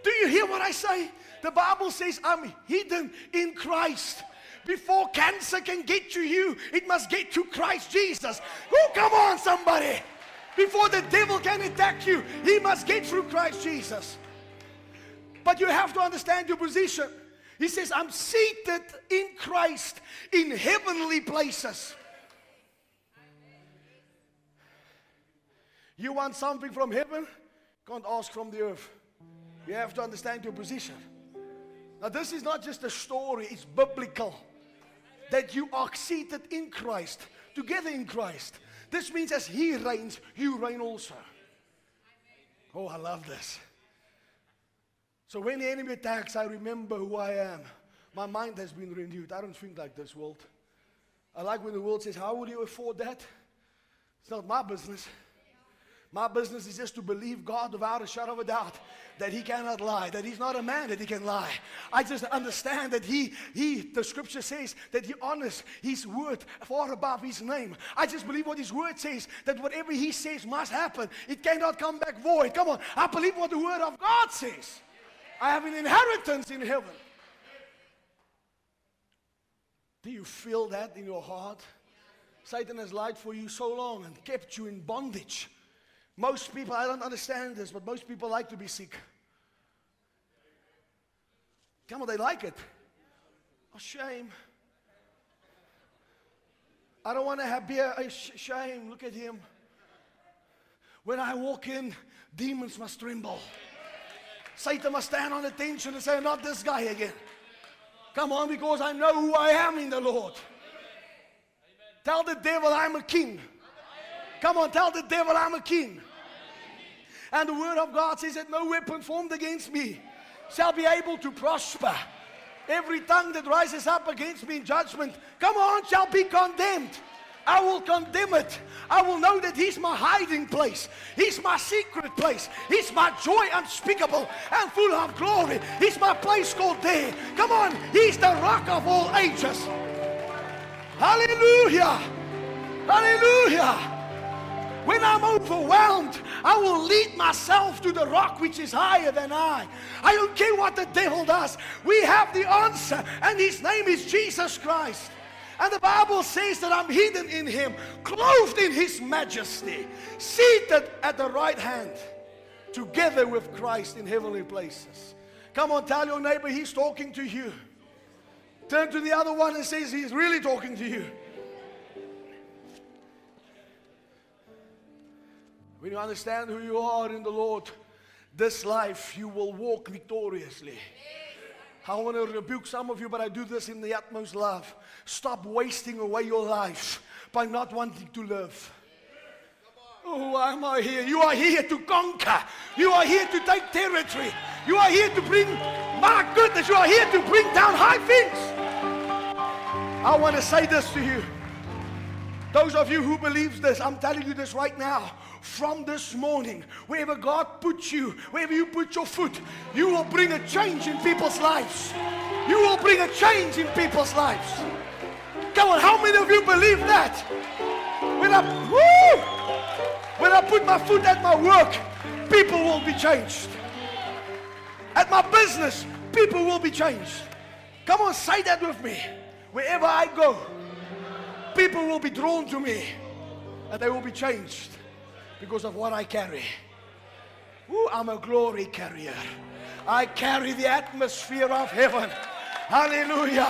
Do you hear what I say? The Bible says I'm hidden in Christ. Before cancer can get to you, it must get to Christ Jesus. Oh, come on, somebody. Before the devil can attack you, he must get through Christ Jesus. But you have to understand your position. He says, I'm seated in Christ in heavenly places. You want something from heaven? Can't ask from the earth. You have to understand your position. Now, this is not just a story, it's biblical. That you are seated in Christ, together in Christ. This means as He reigns, you reign also. Oh, I love this. So when the enemy attacks, I remember who I am. My mind has been renewed. I don't think like this world. I like when the world says, How will you afford that? It's not my business. My business is just to believe God without a shadow of a doubt that He cannot lie, that He's not a man that He can lie. I just understand that He, He, the scripture says that He honors His word far above His name. I just believe what His word says, that whatever He says must happen. It cannot come back void. Come on, I believe what the word of God says. I have an inheritance in heaven. Do you feel that in your heart? Satan has lied for you so long and kept you in bondage. Most people, I don't understand this, but most people like to be sick. Come on, they like it. Oh, shame. I don't want to have beer. Oh, shame. Look at him. When I walk in, demons must tremble. Satan must stand on attention and say, Not this guy again. Come on, because I know who I am in the Lord. Tell the devil I'm a king. Come on, tell the devil I'm a king. And the word of God says that no weapon formed against me shall be able to prosper. Every tongue that rises up against me in judgment, come on, shall be condemned. I will condemn it. I will know that He's my hiding place. He's my secret place. He's my joy unspeakable and full of glory. He's my place called there. Come on, He's the rock of all ages. Hallelujah. Hallelujah. When I'm overwhelmed, I will lead myself to the rock which is higher than I. I don't care what the devil does. We have the answer, and his name is Jesus Christ. And the Bible says that I'm hidden in him, clothed in his majesty, seated at the right hand, together with Christ in heavenly places. Come on, tell your neighbor he's talking to you. Turn to the other one and says he's really talking to you. When you understand who you are in the Lord, this life you will walk victoriously. I want to rebuke some of you, but I do this in the utmost love. Stop wasting away your life by not wanting to live. Oh, why am I here? You are here to conquer. You are here to take territory. You are here to bring, my goodness, you are here to bring down high things. I want to say this to you. Those of you who believes this, I'm telling you this right now. From this morning, wherever God puts you, wherever you put your foot, you will bring a change in people's lives. You will bring a change in people's lives. Come on, how many of you believe that? When I, woo, when I put my foot at my work, people will be changed. At my business, people will be changed. Come on, say that with me. Wherever I go, people will be drawn to me and they will be changed because of what I carry. Ooh, I'm a glory carrier. I carry the atmosphere of heaven. Hallelujah.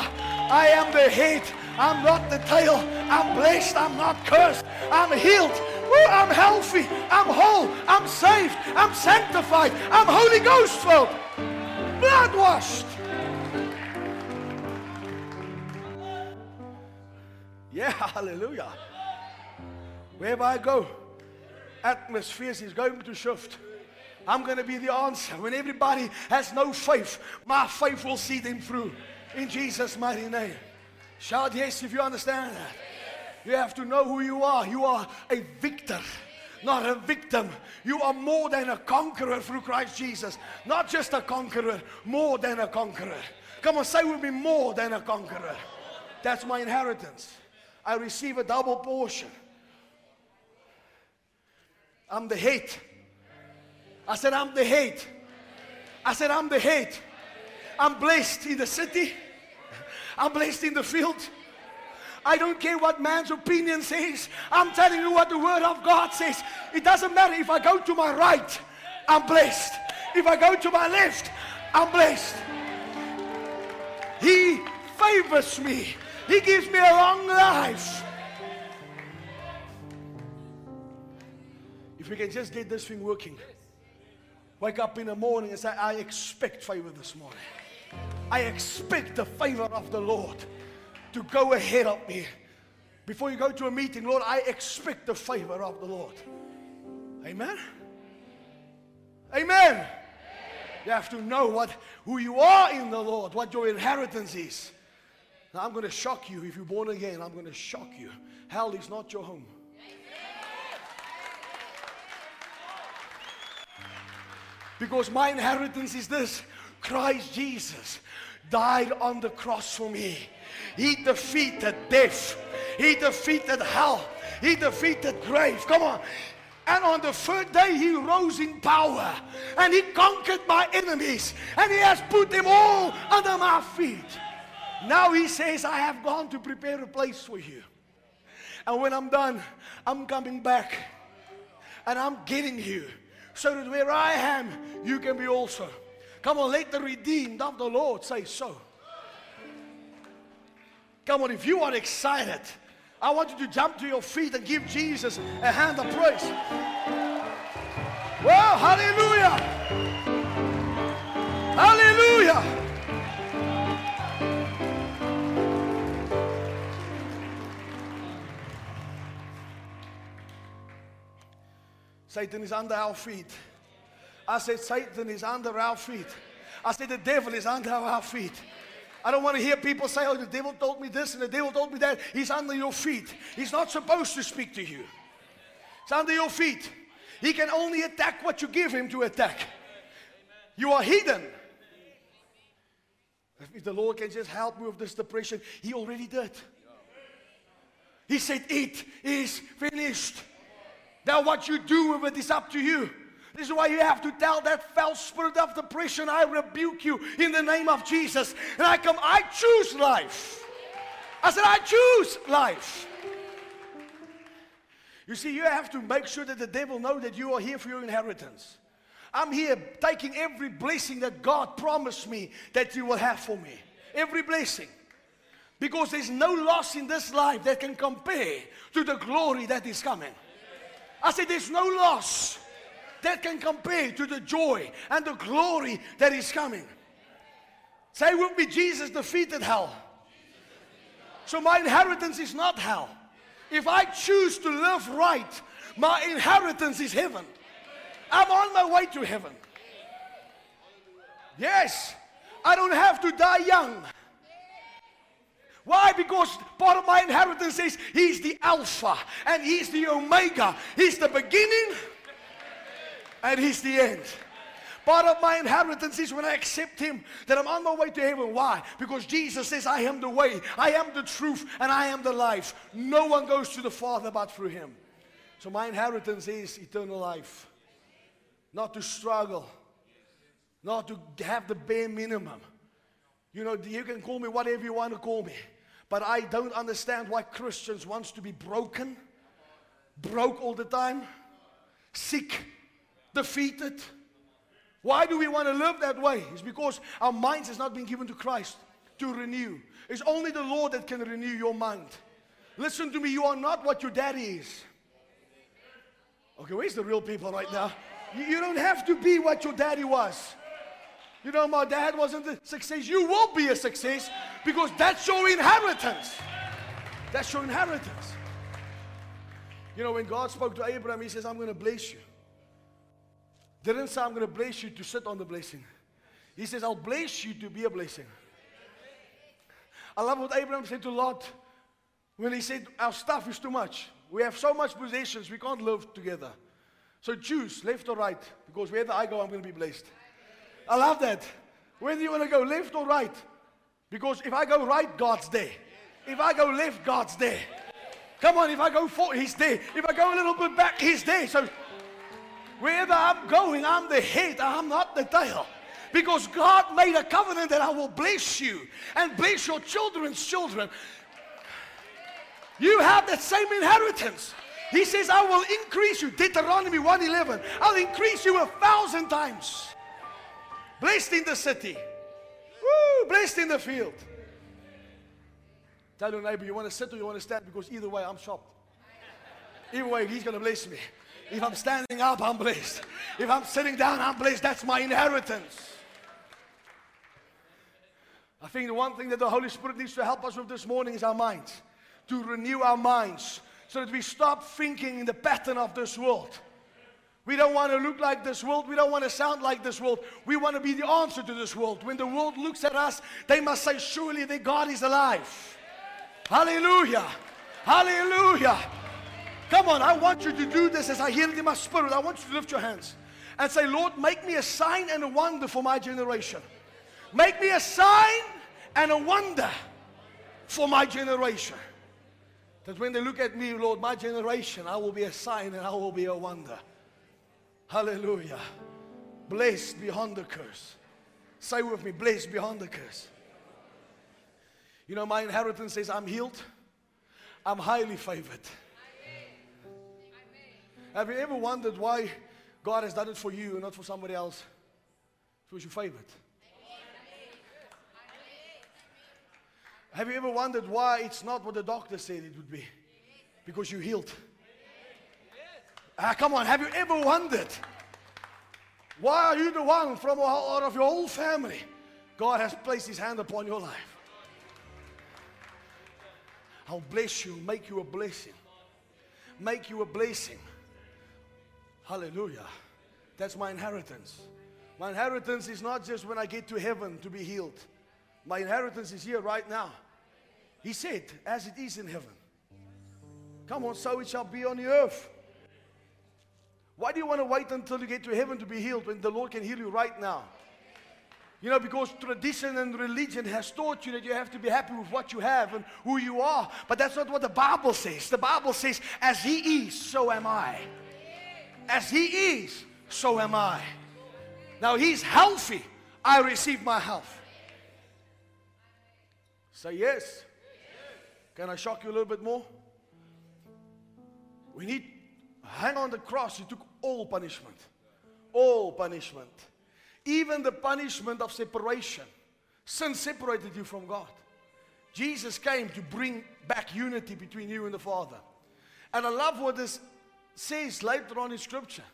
I am the head. I'm not the tail. I'm blessed. I'm not cursed. I'm healed. Ooh, I'm healthy. I'm whole. I'm saved. I'm sanctified. I'm Holy Ghost filled. Blood washed. Yeah, hallelujah. Wherever I go, atmospheres is going to shift. I'm going to be the answer. When everybody has no faith, my faith will see them through. In Jesus' mighty name. Shout yes if you understand that. You have to know who you are. You are a victor, not a victim. You are more than a conqueror through Christ Jesus. Not just a conqueror, more than a conqueror. Come on, say with me, more than a conqueror. That's my inheritance. I receive a double portion. I'm the hate. I said, I'm the hate. I said, I'm the hate. I'm blessed in the city. I'm blessed in the field. I don't care what man's opinion says. I'm telling you what the word of God says. It doesn't matter if I go to my right, I'm blessed. If I go to my left, I'm blessed. He favors me. He gives me a long life. We can just get this thing working, wake up in the morning and say, I expect favor this morning. I expect the favor of the Lord to go ahead of me. Before you go to a meeting, Lord, I expect the favor of the Lord. Amen. Amen. You have to know what who you are in the Lord, what your inheritance is. Now, I'm going to shock you if you're born again. I'm going to shock you. Hell is not your home. Because my inheritance is this Christ Jesus died on the cross for me. He defeated death, He defeated hell, He defeated grave. Come on. And on the third day, He rose in power and He conquered my enemies and He has put them all under my feet. Now He says, I have gone to prepare a place for you. And when I'm done, I'm coming back and I'm getting you so that where I am, you can be also. Come on, let the redeemed of the Lord say so. Come on, if you are excited, I want you to jump to your feet and give Jesus a hand of praise. Well, hallelujah! Hallelujah! Satan is under our feet. I said, Satan is under our feet. I said, the devil is under our feet. I don't want to hear people say, oh, the devil told me this and the devil told me that. He's under your feet. He's not supposed to speak to you. It's under your feet. He can only attack what you give him to attack. You are hidden. If the Lord can just help me with this depression, He already did. He said, It is finished. Now, what you do with it is up to you. This is why you have to tell that foul spirit of depression, I rebuke you in the name of Jesus. And I come, I choose life. I said, I choose life. You see, you have to make sure that the devil know that you are here for your inheritance. I'm here taking every blessing that God promised me that you will have for me. Every blessing. Because there's no loss in this life that can compare to the glory that is coming. I said, there's no loss that can compare to the joy and the glory that is coming. Say with me, Jesus defeated hell. So my inheritance is not hell. If I choose to live right, my inheritance is heaven. I'm on my way to heaven. Yes, I don't have to die young. Why? Because part of my inheritance is He's the Alpha and He's the Omega. He's the beginning and He's the end. Part of my inheritance is when I accept Him that I'm on my way to heaven. Why? Because Jesus says, I am the way, I am the truth, and I am the life. No one goes to the Father but through Him. So my inheritance is eternal life. Not to struggle, not to have the bare minimum. You know, you can call me whatever you want to call me. But I don't understand why Christians wants to be broken, broke all the time, sick, defeated. Why do we want to live that way? It's because our minds has not been given to Christ to renew. It's only the Lord that can renew your mind. Listen to me, you are not what your daddy is. Okay, where's the real people right now? You, you don't have to be what your daddy was. You know, my dad wasn't a success. You will be a success because that's your inheritance. That's your inheritance. You know, when God spoke to Abraham, He says, I'm going to bless you. Didn't say, I'm going to bless you to sit on the blessing. He says, I'll bless you to be a blessing. I love what Abraham said to Lot when he said, Our stuff is too much. We have so much possessions, we can't live together. So choose left or right, because wherever I go, I'm going to be blessed. I love that. Do you want to go, left or right? Because if I go right, God's there. If I go left, God's there. Come on, if I go forward, He's there. If I go a little bit back, He's there. So wherever I'm going, I'm the head, I'm not the tail. Because God made a covenant that I will bless you and bless your children's children. You have that same inheritance. He says, I will increase you. Deuteronomy 111. I'll increase you a thousand times. Blessed in the city. Woo, blessed in the field. Tell your neighbor, you want to sit or you want to stand? Because either way, I'm shocked. Either way, he's going to bless me. If I'm standing up, I'm blessed. If I'm sitting down, I'm blessed. That's my inheritance. I think the one thing that the Holy Spirit needs to help us with this morning is our minds. To renew our minds so that we stop thinking in the pattern of this world. We don't want to look like this world. We don't want to sound like this world. We want to be the answer to this world. When the world looks at us, they must say, Surely that God is alive. Hallelujah. Hallelujah. Come on, I want you to do this as I hear it in my spirit. I want you to lift your hands and say, Lord, make me a sign and a wonder for my generation. Make me a sign and a wonder for my generation. That when they look at me, Lord, my generation, I will be a sign and I will be a wonder. Hallelujah. Blessed beyond the curse. Say with me, blessed beyond the curse. You know, my inheritance says I'm healed, I'm highly favored. Have you ever wondered why God has done it for you and not for somebody else? Was your favorite. Have you ever wondered why it's not what the doctor said it would be? Because you healed. Ah, come on, have you ever wondered why are you the one from out of your whole family? God has placed his hand upon your life. I'll bless you, make you a blessing. Make you a blessing. Hallelujah. That's my inheritance. My inheritance is not just when I get to heaven to be healed. My inheritance is here right now. He said, as it is in heaven. Come on, so it shall be on the earth. Why do you want to wait until you get to heaven to be healed when the Lord can heal you right now? You know, because tradition and religion has taught you that you have to be happy with what you have and who you are. But that's not what the Bible says. The Bible says, as He is, so am I. As He is, so am I. Now He's healthy. I receive my health. Say yes. Can I shock you a little bit more? When He hang on the cross, He took all punishment. All punishment. Even the punishment of separation. Sin separated you from God. Jesus came to bring back unity between you and the Father. And I love what this says later on in Scripture.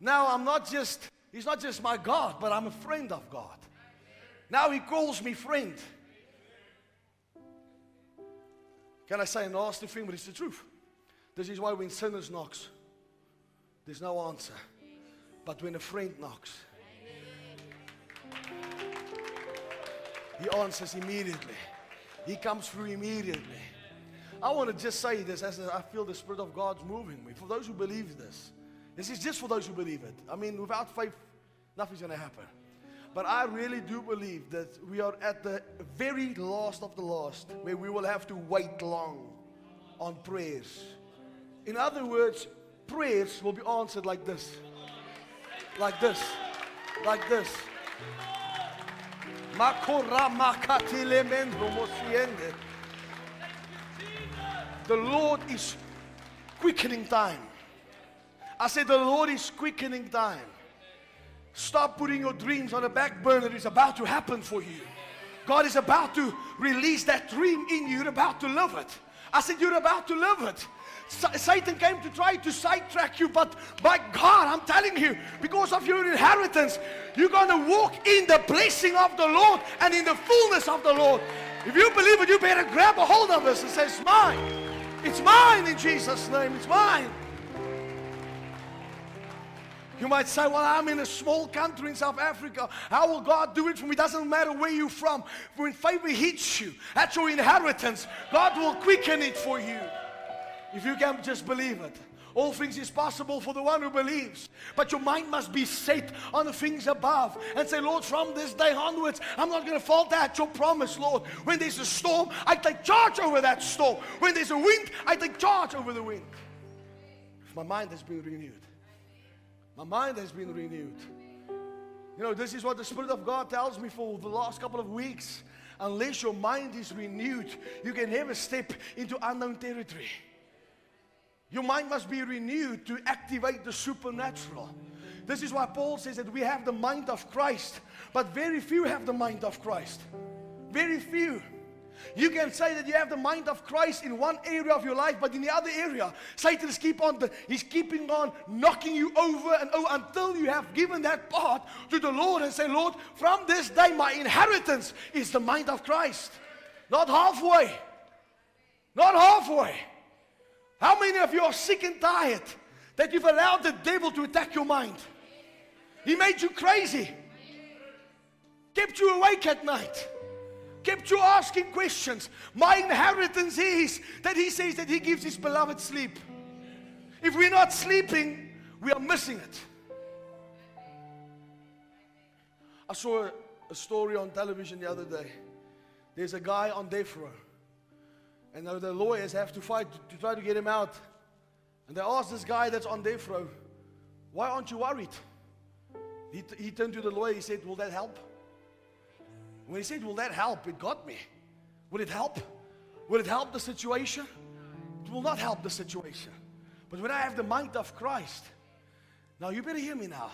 Now I'm not just, He's not just my God, but I'm a friend of God. Now He calls me friend. Can I say a nasty thing, but it's the truth. This is why when sinners knocks, there's no answer. But when a friend knocks, he answers immediately. He comes through immediately. I want to just say this as I feel the Spirit of God's moving me. For those who believe this, this is just for those who believe it. I mean, without faith, nothing's going to happen. But I really do believe that we are at the very last of the last where we will have to wait long on prayers. In other words, prayers will be answered like this. Like this. Like this. The Lord is quickening time. I said, The Lord is quickening time. Stop putting your dreams on a back burner. It's about to happen for you. God is about to release that dream in you. You're about to live it. I said, You're about to live it. Sa- Satan came to try to sidetrack you, but by God, I'm telling you, because of your inheritance, you're going to walk in the blessing of the Lord and in the fullness of the Lord. If you believe it, you better grab a hold of this and say, It's mine. It's mine in Jesus' name. It's mine. You might say, Well, I'm in a small country in South Africa. How will God do it for me? Doesn't matter where you're from. When favor hits you, that's your inheritance. God will quicken it for you. If you can just believe it. All things is possible for the one who believes. But your mind must be set on the things above and say, Lord, from this day onwards, I'm not going to fall at your promise, Lord. When there's a storm, I take charge over that storm. When there's a wind, I take charge over the wind. My mind has been renewed. My mind has been renewed. You know, this is what the Spirit of God tells me for the last couple of weeks. Unless your mind is renewed, you can never step into unknown territory. Your mind must be renewed to activate the supernatural. This is why Paul says that we have the mind of Christ, but very few have the mind of Christ. Very few. You can say that you have the mind of Christ in one area of your life, but in the other area, Satan is keep on he's keeping on knocking you over and over until you have given that part to the Lord and say, Lord, from this day my inheritance is the mind of Christ. Not halfway. Not halfway. How many of you are sick and tired that you've allowed the devil to attack your mind? He made you crazy, kept you awake at night, kept you asking questions. My inheritance is that he says that he gives his beloved sleep. If we're not sleeping, we are missing it. I saw a, a story on television the other day. There's a guy on death row. And the lawyers have to fight to, try to get him out. And they asked this guy that's on death row, Why aren't you worried? He, t- he turned to the lawyer, he said, Will that help? When he said, Will that help? It got me. Will it help? Will it help the situation? It will not help the situation. But when I have the mind of Christ, now you better hear me now.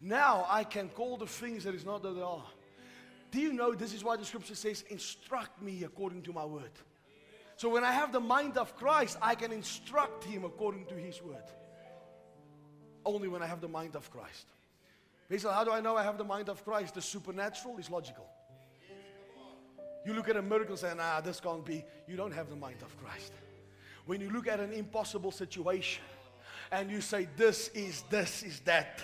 Now I can call the things that is not that they are. Do you know this is why the scripture says, Instruct me according to my word? So when I have the mind of Christ, I can instruct him according to his word. Only when I have the mind of Christ. Basil, how do I know I have the mind of Christ? The supernatural is logical. You look at a miracle and say, nah, this can't be. You don't have the mind of Christ. When you look at an impossible situation and you say, This is, this is that.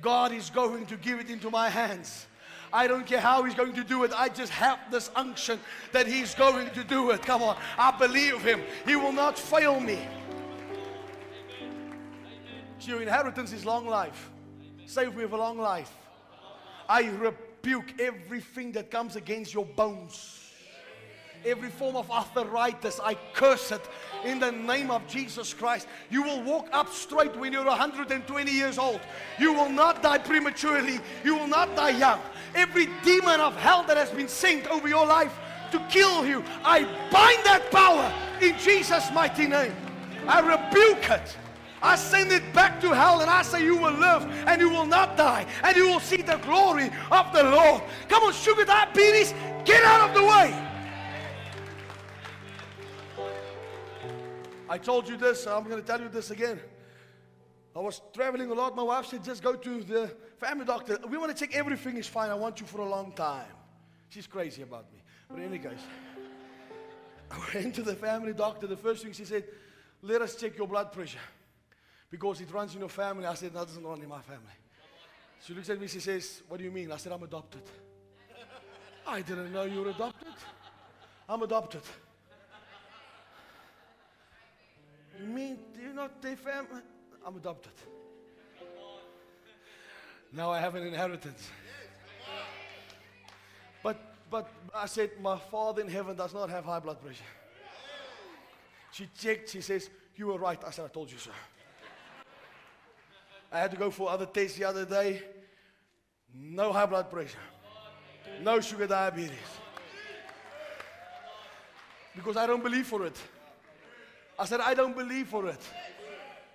God is going to give it into my hands. I don't care how He's going to do it. I just have this unction that He's going to do it. Come on. I believe Him. He will not fail me. So your inheritance is long life. Save me for a long life. I rebuke everything that comes against your bones. Every form of arthritis, I curse it in the name of Jesus Christ. You will walk up straight when you're 120 years old. You will not die prematurely. You will not die young. Every demon of hell that has been sent over your life to kill you, I bind that power in Jesus' mighty name. I rebuke it. I send it back to hell and I say you will live and you will not die and you will see the glory of the Lord. Come on, sugar diabetes, get out of the way. I told you this, I'm going to tell you this again. I was traveling a lot. My wife said, just go to the family doctor. We want to check everything is fine. I want you for a long time. She's crazy about me. But in any case, I went to the family doctor. The first thing she said, let us check your blood pressure. Because it runs in your family. I said, that doesn't run in my family. She looks at me, she says, what do you mean? I said, I'm adopted. I didn't know you were adopted. I'm adopted. You mean you're not their family? I'm adopted. Now I have an inheritance. But but I said my father in heaven does not have high blood pressure. She checked, she says, You were right. I said, I told you so. I had to go for other tests the other day. No high blood pressure. No sugar diabetes. Because I don't believe for it. I said, I don't believe for it.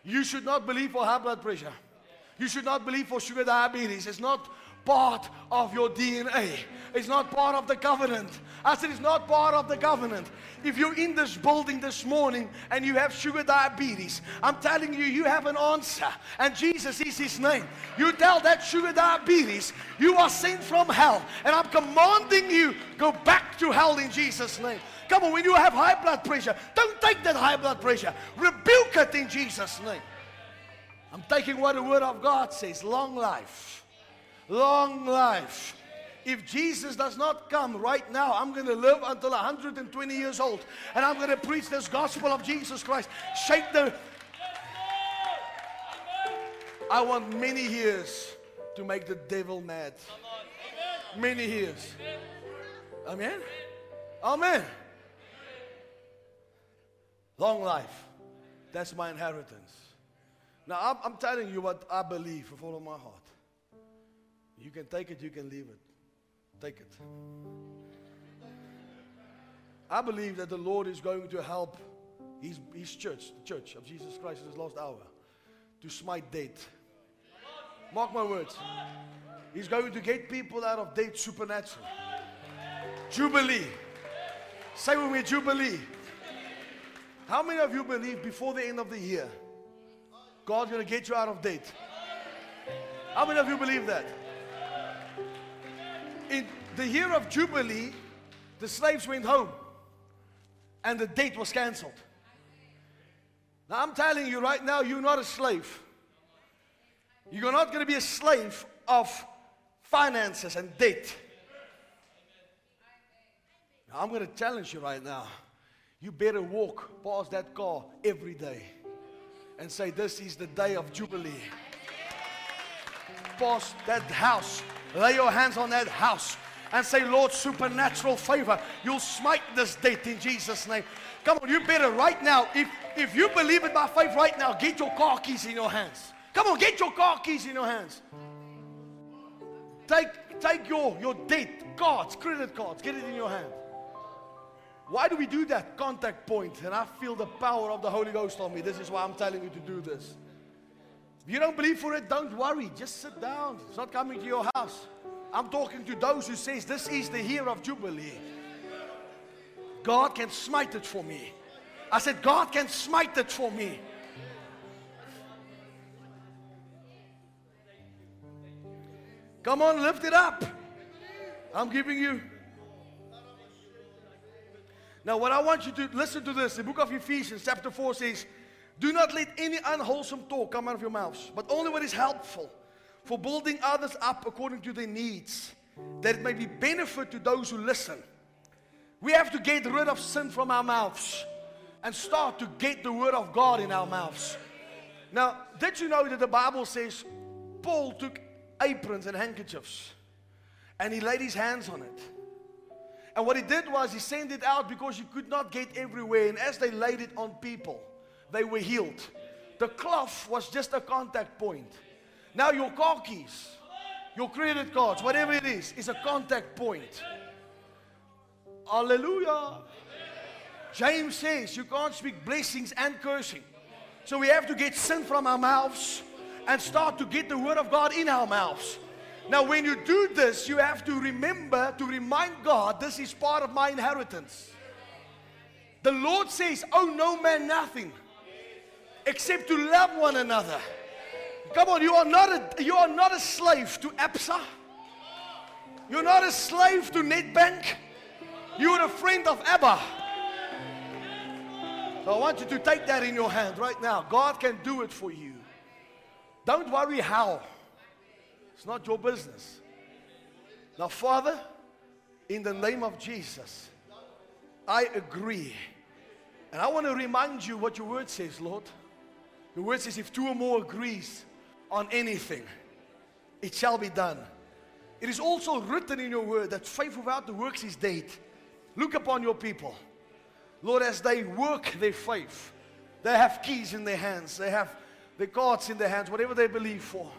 You should not believe for high blood pressure. You should not believe for sugar diabetes. It's not part of your DNA. It's not part of the covenant. I said it's not part of the covenant. If you're in this building this morning and you have sugar diabetes, I'm telling you, you have an answer. And Jesus is his name. You tell that sugar diabetes, you are sent from hell. And I'm commanding you, go back to hell in Jesus' name. Come on, when you have high blood pressure, don't take that high blood pressure. Rebuke it in Jesus' name. I'm taking what the Word of God says long life. Long life. If Jesus does not come right now, I'm going to live until 120 years old and I'm going to preach this gospel of Jesus Christ. Shake the. I want many years to make the devil mad. Many years. Amen. Amen. Long life. That's my inheritance. Now, I'm, I'm telling you what I believe with all of my heart. You can take it, you can leave it. Take it. I believe that the Lord is going to help his, his church, the church of Jesus Christ in this last hour, to smite death. Mark my words. He's going to get people out of death supernaturally. Jubilee. Say with me, Jubilee. How many of you believe before the end of the year, God's going to get you out of debt? How many of you believe that? In the year of Jubilee, the slaves went home and the date was cancelled. Now, I'm telling you right now, you're not a slave. You're not going to be a slave of finances and debt. Now, I'm going to challenge you right now. You better walk past that car every day and say, This is the day of Jubilee. Past that house, lay your hands on that house and say, Lord, supernatural favor. You'll smite this date in Jesus' name. Come on, you better right now. If, if you believe it by faith right now, get your car keys in your hands. Come on, get your car keys in your hands. Take, take your, your date, cards, credit cards, get it in your hand. Why do we do that? Contact point. And I feel the power of the Holy Ghost on me. This is why I'm telling you to do this. If you don't believe for it, don't worry. Just sit down. It's not coming to your house. I'm talking to those who says this is the year of Jubilee. God can smite it for me. I said, God can smite it for me. Come on, lift it up. I'm giving you. Now, what I want you to listen to this the book of Ephesians, chapter 4 says, Do not let any unwholesome talk come out of your mouths, but only what is helpful for building others up according to their needs, that it may be benefit to those who listen. We have to get rid of sin from our mouths and start to get the word of God in our mouths. Now, did you know that the Bible says Paul took aprons and handkerchiefs and he laid his hands on it? And what he did was he sent it out because you could not get everywhere. And as they laid it on people, they were healed. The cloth was just a contact point. Now your car keys, your credit cards, whatever it is, is a contact point. Hallelujah. James says you can't speak blessings and cursing. So we have to get sin from our mouths and start to get the word of God in our mouths. Now, when you do this, you have to remember to remind God this is part of my inheritance. The Lord says, Oh, no man, nothing except to love one another. Come on, you are not a, you are not a slave to ABSA. You're not a slave to Nedbank. You're a friend of Abba. So I want you to take that in your hand right now. God can do it for you. Don't worry how. It's not your business. Now, Father, in the name of Jesus, I agree. And I want to remind you what your word says, Lord. Your word says, if two or more agrees on anything, it shall be done. It is also written in your word that faith without the works is dead. Look upon your people. Lord, as they work their faith, they have keys in their hands, they have the cards in their hands, whatever they believe for.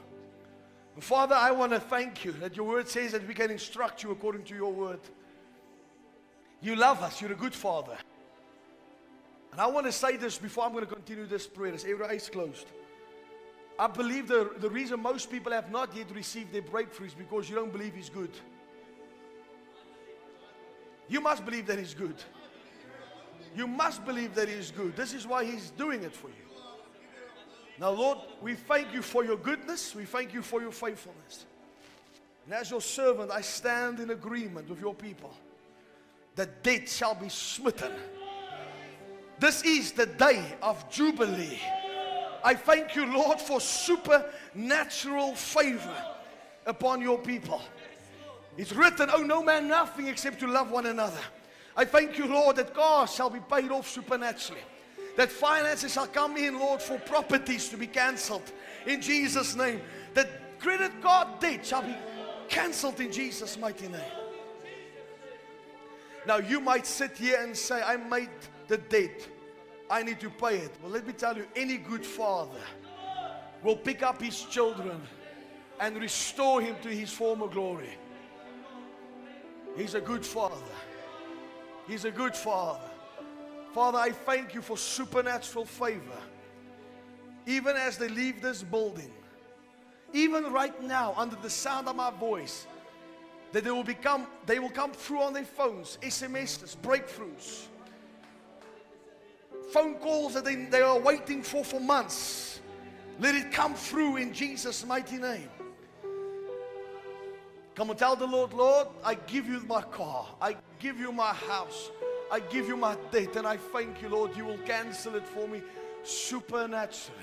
Father, I want to thank you that your word says that we can instruct you according to your word. You love us, you're a good father. And I want to say this before I'm going to continue this prayer, as every eyes closed. I believe the, the reason most people have not yet received their breakthrough is because you don't believe He's good. You must believe that He's good. You must believe that He's good. This is why He's doing it for you. Now, Lord, we thank you for your goodness. We thank you for your faithfulness. And as your servant, I stand in agreement with your people that death shall be smitten. This is the day of Jubilee. I thank you, Lord, for supernatural favor upon your people. It's written, Oh, no man nothing except to love one another. I thank you, Lord, that cars shall be paid off supernaturally. That finances shall come in, Lord, for properties to be cancelled in Jesus' name. That credit card debt shall be cancelled in Jesus' mighty name. Now, you might sit here and say, I made the debt. I need to pay it. Well, let me tell you, any good father will pick up his children and restore him to his former glory. He's a good father. He's a good father. Father, I thank you for supernatural favor. Even as they leave this building, even right now, under the sound of my voice, that they will become, they will come through on their phones, SMSs, breakthroughs, phone calls that they, they are waiting for for months. Let it come through in Jesus' mighty name. Come and tell the Lord, Lord, I give you my car, I give you my house, I give you my debt, and I thank you, Lord, you will cancel it for me supernaturally.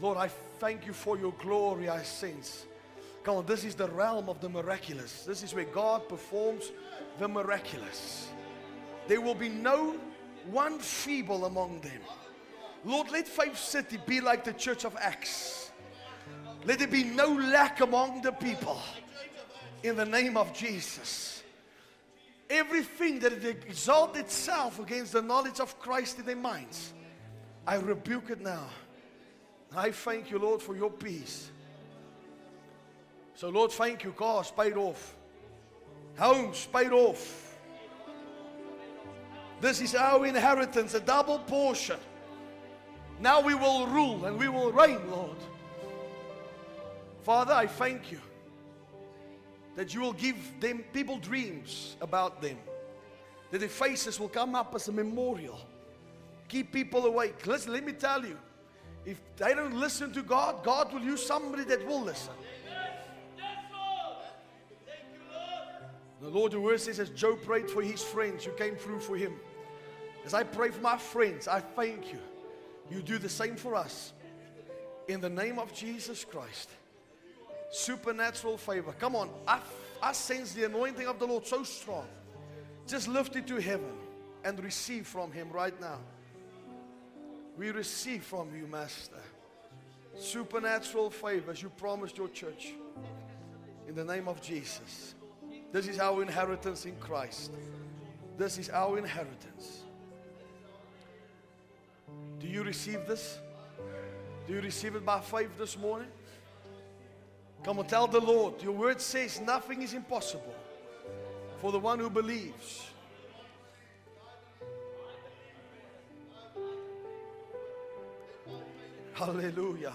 Lord, I thank you for your glory, I sense. Come on, this is the realm of the miraculous. This is where God performs the miraculous. There will be no one feeble among them. Lord, let Faith City be like the church of Acts. Let there be no lack among the people in the name of Jesus. Everything that exalts itself against the knowledge of Christ in their minds, I rebuke it now. I thank you, Lord, for your peace. So, Lord, thank you. Cars paid off, homes paid off. This is our inheritance, a double portion. Now we will rule and we will reign, Lord. Father, I thank you that you will give them people dreams about them, that their faces will come up as a memorial. Keep people awake. Listen, let me tell you if they don't listen to God, God will use somebody that will listen. The Lord, the word says, as prayed for his friends, you came through for him. As I pray for my friends, I thank you you do the same for us. In the name of Jesus Christ. Supernatural favor. Come on. I, I sense the anointing of the Lord so strong. Just lift it to heaven and receive from Him right now. We receive from you, Master. Supernatural favors you promised your church. In the name of Jesus. This is our inheritance in Christ. This is our inheritance. Do you receive this? Do you receive it by faith this morning? Come on, tell the Lord. Your word says nothing is impossible for the one who believes. Hallelujah.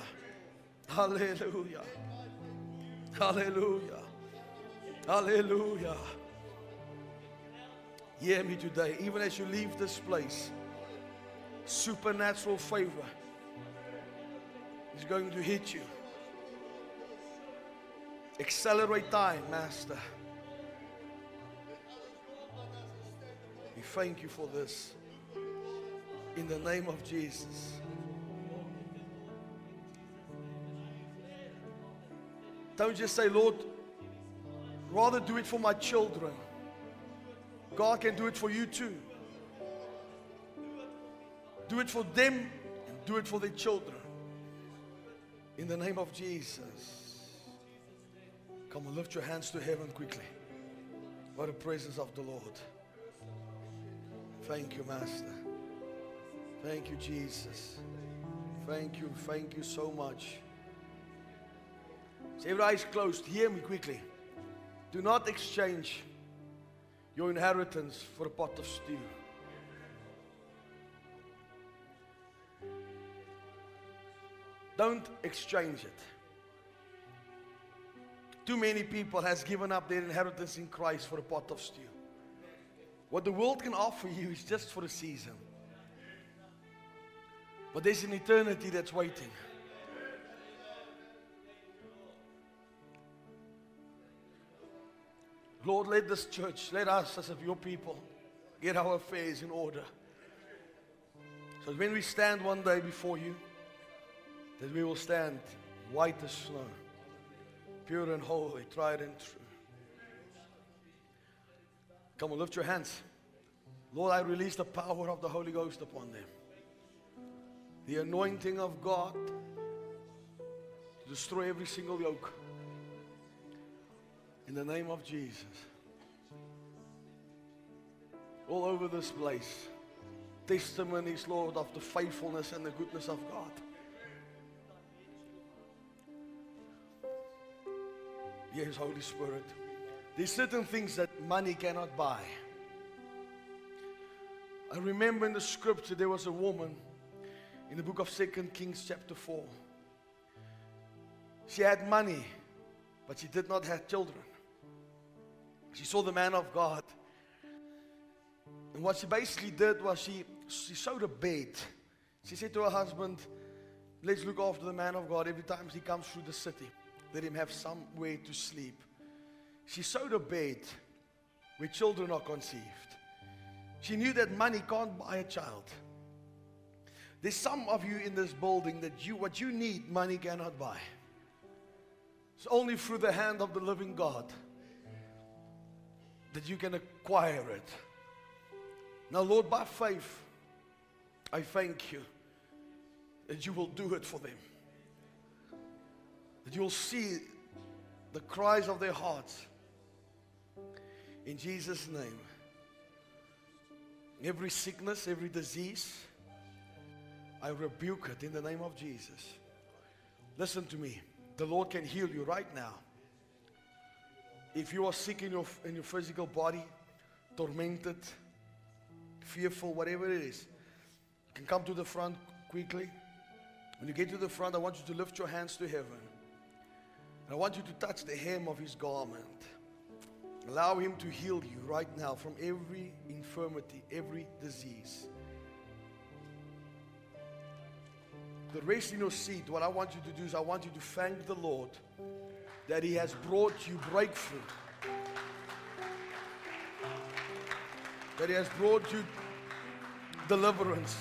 Hallelujah. Hallelujah. Hallelujah. Hear me today, even as you leave this place, supernatural favor is going to hit you. Accelerate time, Master. We thank you for this. In the name of Jesus. Don't just say, Lord, rather do it for my children. God can do it for you too. Do it for them and do it for their children. In the name of Jesus. Come on, lift your hands to heaven quickly. What the presence of the Lord. Thank you, Master. Thank you, Jesus. Thank you, thank you so much. So every eyes closed. Hear me quickly. Do not exchange your inheritance for a pot of stew. Don't exchange it. Too many people has given up their inheritance in Christ for a pot of stew. What the world can offer you is just for a season. But there's an eternity that's waiting. Lord, let this church, let us as of your people, get our affairs in order. So that when we stand one day before you, that we will stand white as snow, pure and holy, tried and true. Come on, lift your hands. Lord, I release the power of the Holy Ghost upon them. The anointing of God to destroy every single yoke. In the name of Jesus. All over this place, testimonies, Lord, of the faithfulness and the goodness of God. Yes, Holy Spirit. There's certain things that money cannot buy. I remember in the scripture there was a woman in the book of Second Kings, chapter 4. She had money, but she did not have children. She saw the man of God. And what she basically did was she, she sewed a bed. She said to her husband, Let's look after the man of God every time he comes through the city. Let him have somewhere to sleep. She sewed a bed where children are conceived. She knew that money can't buy a child. There's some of you in this building that you what you need money cannot buy. It's only through the hand of the living God that you can acquire it. Now, Lord, by faith, I thank you that you will do it for them. That you will see the cries of their hearts. In Jesus' name. Every sickness, every disease, I rebuke it in the name of Jesus. Listen to me. The Lord can heal you right now. If you are sick in your, in your physical body, tormented, fearful, whatever it is, you can come to the front quickly. When you get to the front, I want you to lift your hands to heaven. I want you to touch the hem of his garment. Allow him to heal you right now from every infirmity, every disease. The rest in your seat, what I want you to do is I want you to thank the Lord that He has brought you breakthrough. That He has brought you deliverance.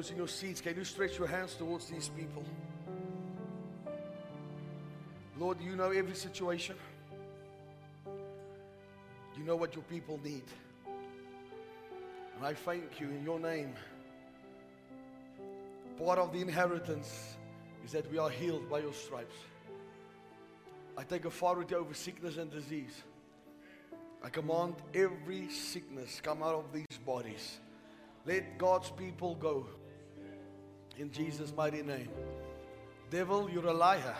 Those in your seats, can you stretch your hands towards these people? Lord, you know every situation. You know what your people need. And I thank you in your name. Part of the inheritance is that we are healed by your stripes. I take authority over sickness and disease. I command every sickness come out of these bodies. Let God's people go. In Jesus' mighty name. Devil, you're a liar.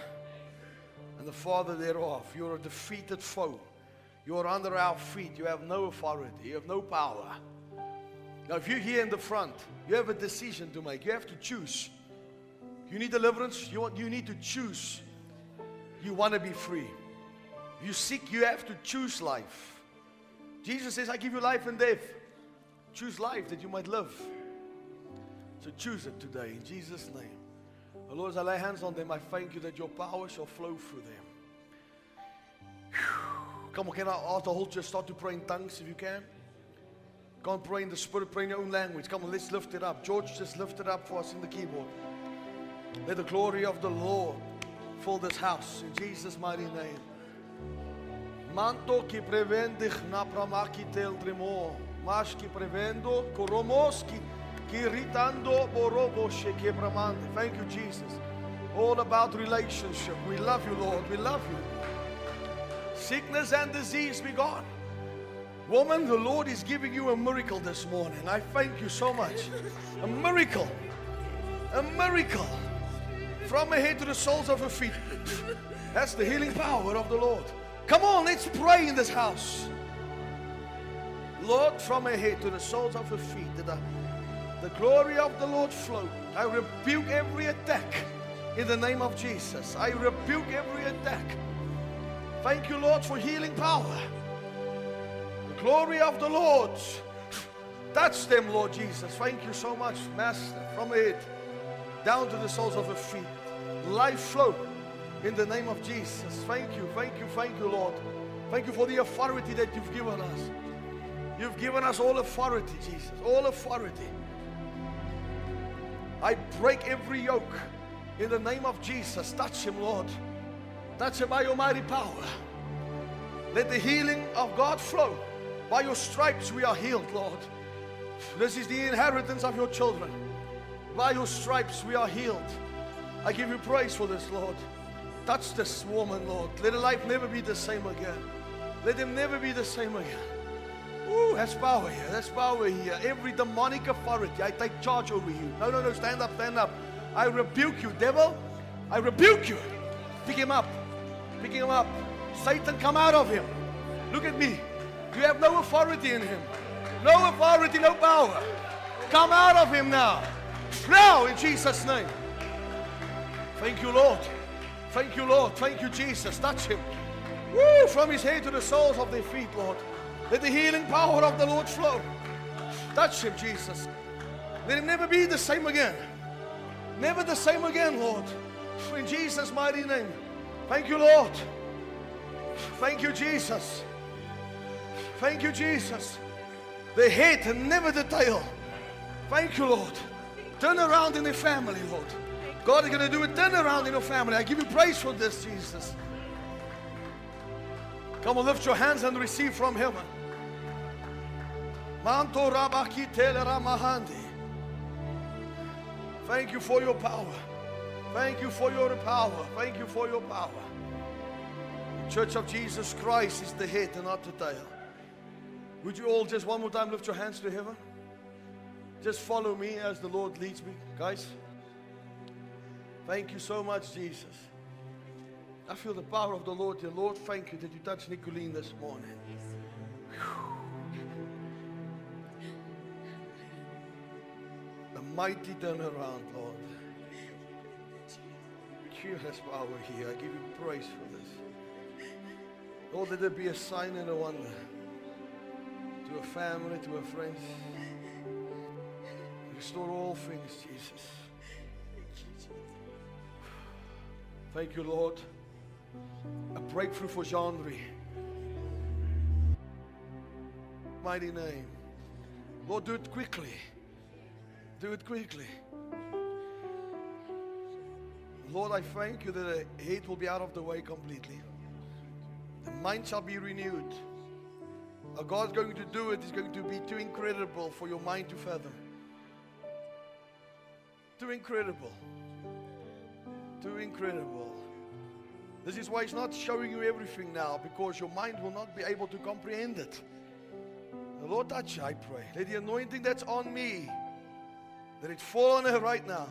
And the father thereof. You're a defeated foe. You're under our feet. You have no authority. You have no power. Now, if you're here in the front, you have a decision to make. You have to choose. You need deliverance. You, want, you need to choose. You want to be free. You seek, you have to choose life. Jesus says, I give you life and death. Choose life that you might live. So choose it today in Jesus' name. Oh, Lord, as I lay hands on them, I thank you that your power shall flow through them. Whew. Come on, can I ask the whole church start to pray in tongues if you can? Go and pray in the spirit, pray in your own language. Come on, let's lift it up. George, just lift it up for us in the keyboard. Let the glory of the Lord fill this house in Jesus' mighty name. Manto que prevende na pramaki tel mas que prevendo koromoski Thank you, Jesus. All about relationship. We love you, Lord. We love you. Sickness and disease be gone. Woman, the Lord is giving you a miracle this morning. I thank you so much. A miracle. A miracle. From her head to the soles of her feet. That's the healing power of the Lord. Come on, let's pray in this house. Lord, from her head to the soles of her feet, that the, the glory of the Lord flow. I rebuke every attack in the name of Jesus. I rebuke every attack. Thank you, Lord, for healing power. The glory of the Lord. Touch them, Lord Jesus. Thank you so much, Master. From head down to the soles of her feet. Life flow in the name of Jesus. Thank you, thank you, thank you, Lord. Thank you for the authority that you've given us. You've given us all authority, Jesus, all authority. I break every yoke in the name of Jesus. Touch him, Lord. Touch him by your mighty power. Let the healing of God flow. By your stripes we are healed, Lord. This is the inheritance of your children. By your stripes we are healed. I give you praise for this, Lord. Touch this woman, Lord. Let her life never be the same again. Let him never be the same again. Ooh, that's power here. That's power here. Every demonic authority, I take charge over you. No, no, no. Stand up, stand up. I rebuke you, devil. I rebuke you. Pick him up. Pick him up. Satan, come out of him. Look at me. You have no authority in him. No authority, no power. Come out of him now. Now, in Jesus' name. Thank you, Lord. Thank you, Lord. Thank you, Jesus. Touch him. Woo! From his head to the soles of their feet, Lord. Let the healing power of the Lord flow. Touch him, Jesus. Let him never be the same again. Never the same again, Lord. In Jesus' mighty name. Thank you, Lord. Thank you, Jesus. Thank you, Jesus. The head and never the tail. Thank you, Lord. Turn around in the family, Lord. God is going to do a turnaround in your family. I give you praise for this, Jesus. Come on, lift your hands and receive from heaven. Manto rabaki tele ramahandi. Thank you for your power. Thank you for your power. Thank you for your power. The Church of Jesus Christ is the head and not the tail. Would you all just one more time lift your hands to heaven? Just follow me as the Lord leads me, guys. Thank you so much, Jesus. I feel the power of the Lord here. Lord, thank you that you touched Nicolene this morning. Whew. Mighty turnaround, Lord. You has power here. I give you praise for this. Lord, let there be a sign and a wonder to a family, to a friend. Restore all things, Jesus. Thank you, Lord. A breakthrough for Jean-Ry. Mighty name. Lord, do it quickly. Do it quickly. Lord, I thank you that the hate will be out of the way completely. The mind shall be renewed. How God's going to do it is going to be too incredible for your mind to fathom. Too incredible. Too incredible. This is why He's not showing you everything now because your mind will not be able to comprehend it. The Lord touch I pray. Let the anointing that's on me, let it fall on her right now.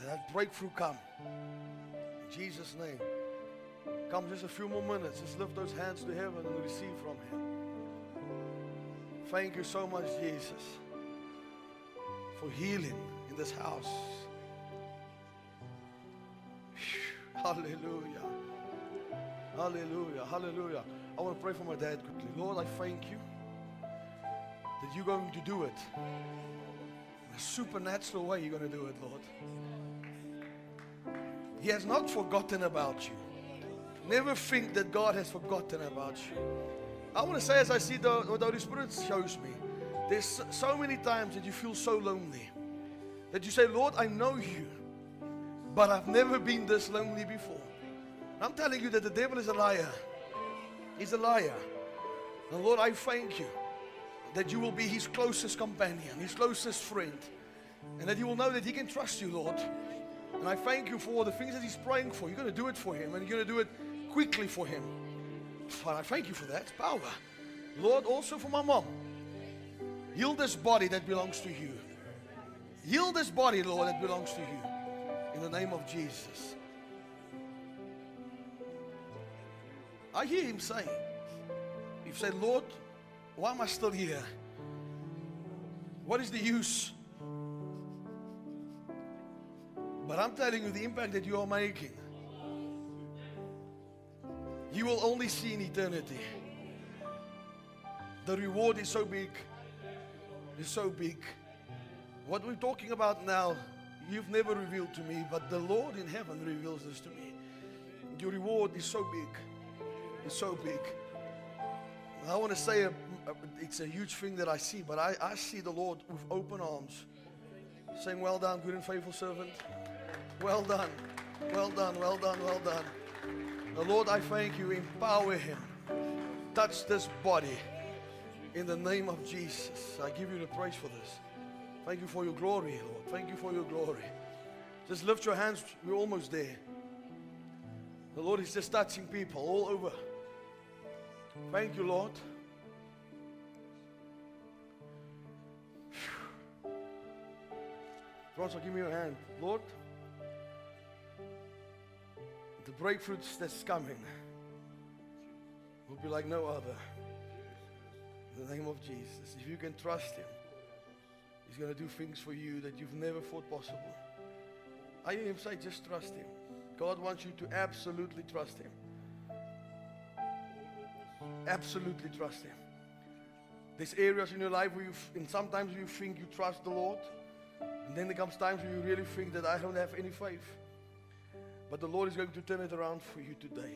Let that breakthrough come. In Jesus' name. Come just a few more minutes. Just lift those hands to heaven and receive from Him. Thank you so much, Jesus, for healing in this house. Hallelujah. Hallelujah. Hallelujah. I want to pray for my dad quickly. Lord, I thank you that you're going to do it. A supernatural way, you're going to do it, Lord. He has not forgotten about you. Never think that God has forgotten about you. I want to say, as I see the, what the Holy Spirit shows me, there's so many times that you feel so lonely that you say, Lord, I know you, but I've never been this lonely before. I'm telling you that the devil is a liar. He's a liar. And Lord, I thank you that you will be his closest companion, his closest friend, and that he will know that he can trust you, Lord. And I thank you for the things that he's praying for. You're going to do it for him, and you're going to do it quickly for him. Father, I thank you for that power. Lord, also for my mom. Heal this body that belongs to you. Heal this body, Lord, that belongs to you. In the name of Jesus. I hear him saying, You say, Lord, why am I still here? What is the use? But I'm telling you the impact that you are making. You will only see in eternity. The reward is so big. It's so big. What we're talking about now, you've never revealed to me, but the Lord in heaven reveals this to me. Your reward is so big. It's so big. I want to say a, a- it's a huge thing that I see, but I, I see the Lord with open arms saying, Well done, good and faithful servant. Well done, well done, well done, well done. The Lord, I thank you, empower him. Touch this body in the name of Jesus. I give you the praise for this. Thank you for your glory, Lord. Thank you for your glory. Just lift your hands, we're almost there. The Lord is just touching people all over. Thank you, Lord. Francois, give me your hand. Lord, the breakthroughs that's coming will be like no other. In the name of Jesus. If you can trust Him, He's going to do things for you that you've never thought possible. I hear say, just trust Him. God wants you to absolutely trust Him. Absolutely trust Him. There's areas in your life where you, and sometimes you think you trust the Lord, and then there comes times when you really think that I don't have any faith. But the Lord is going to turn it around for you today.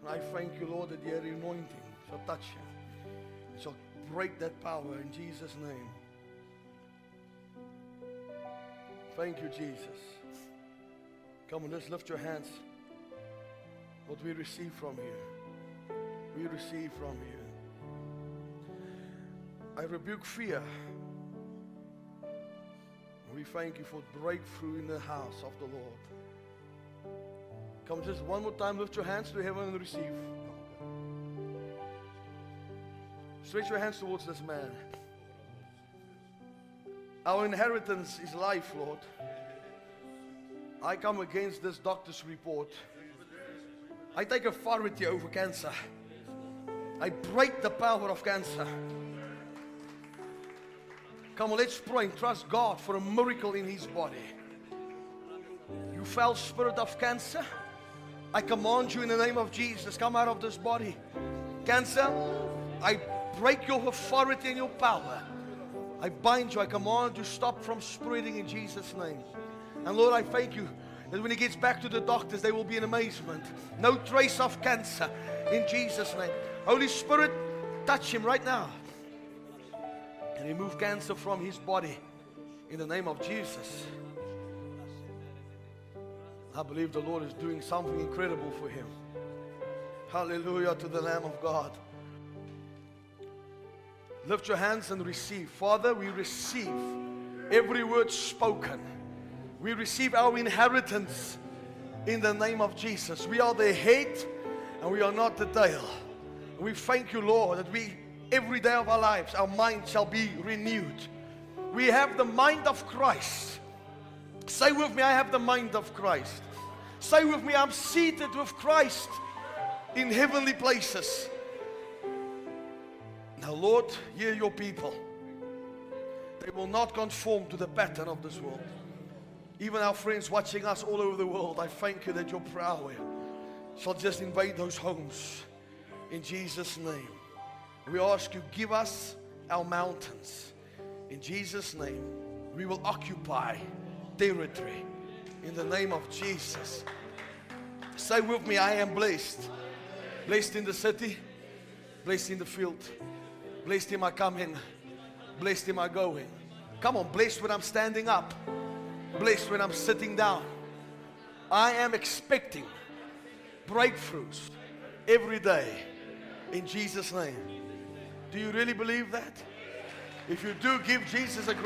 And I thank you, Lord, that your anointing shall touch you. Shall break that power in Jesus' name. Thank you, Jesus. Come on, let's lift your hands. What we receive from you. We receive from you. I rebuke fear. We thank you for breakthrough in the house of the Lord. Come just one more time, lift your hands to heaven and receive. Stretch your hands towards this man. Our inheritance is life, Lord. I come against this doctor's report. I take authority over cancer. I break the power of cancer. Come on, let's pray and trust God for a miracle in his body. You foul spirit of cancer, I command you in the name of Jesus, come out of this body. Cancer, I break your authority and your power. I bind you, I command you stop from spreading in Jesus' name. And Lord, I thank you that when he gets back to the doctors, they will be in amazement. No trace of cancer in Jesus' name. Holy Spirit, touch him right now and remove cancer from his body In the name of Jesus. I believe the Lord is doing something incredible for him. Hallelujah to the Lamb of God. Lift your hands and receive. Father, we receive every word spoken. We receive our inheritance in the name of Jesus. We are the head and we are not the tail. We thank you, Lord, that we, every day of our lives, our mind shall be renewed. We have the mind of Christ. Say with me, I have the mind of Christ. Say with me, I'm seated with Christ in heavenly places. Now, Lord, hear your people. They will not conform to the pattern of this world. Even our friends watching us all over the world, I thank you that your power shall just invade those homes in Jesus' name. We ask you, give us our mountains. In Jesus' name, we will occupy territory in the name of Jesus. Say with me, I am blessed. Blessed in the city, blessed in the field, blessed in my coming, blessed in my going. Come on, blessed when I'm standing up, blessed when I'm sitting down. I am expecting breakthroughs every day in Jesus' name. Do you really believe that? If you do, give Jesus a great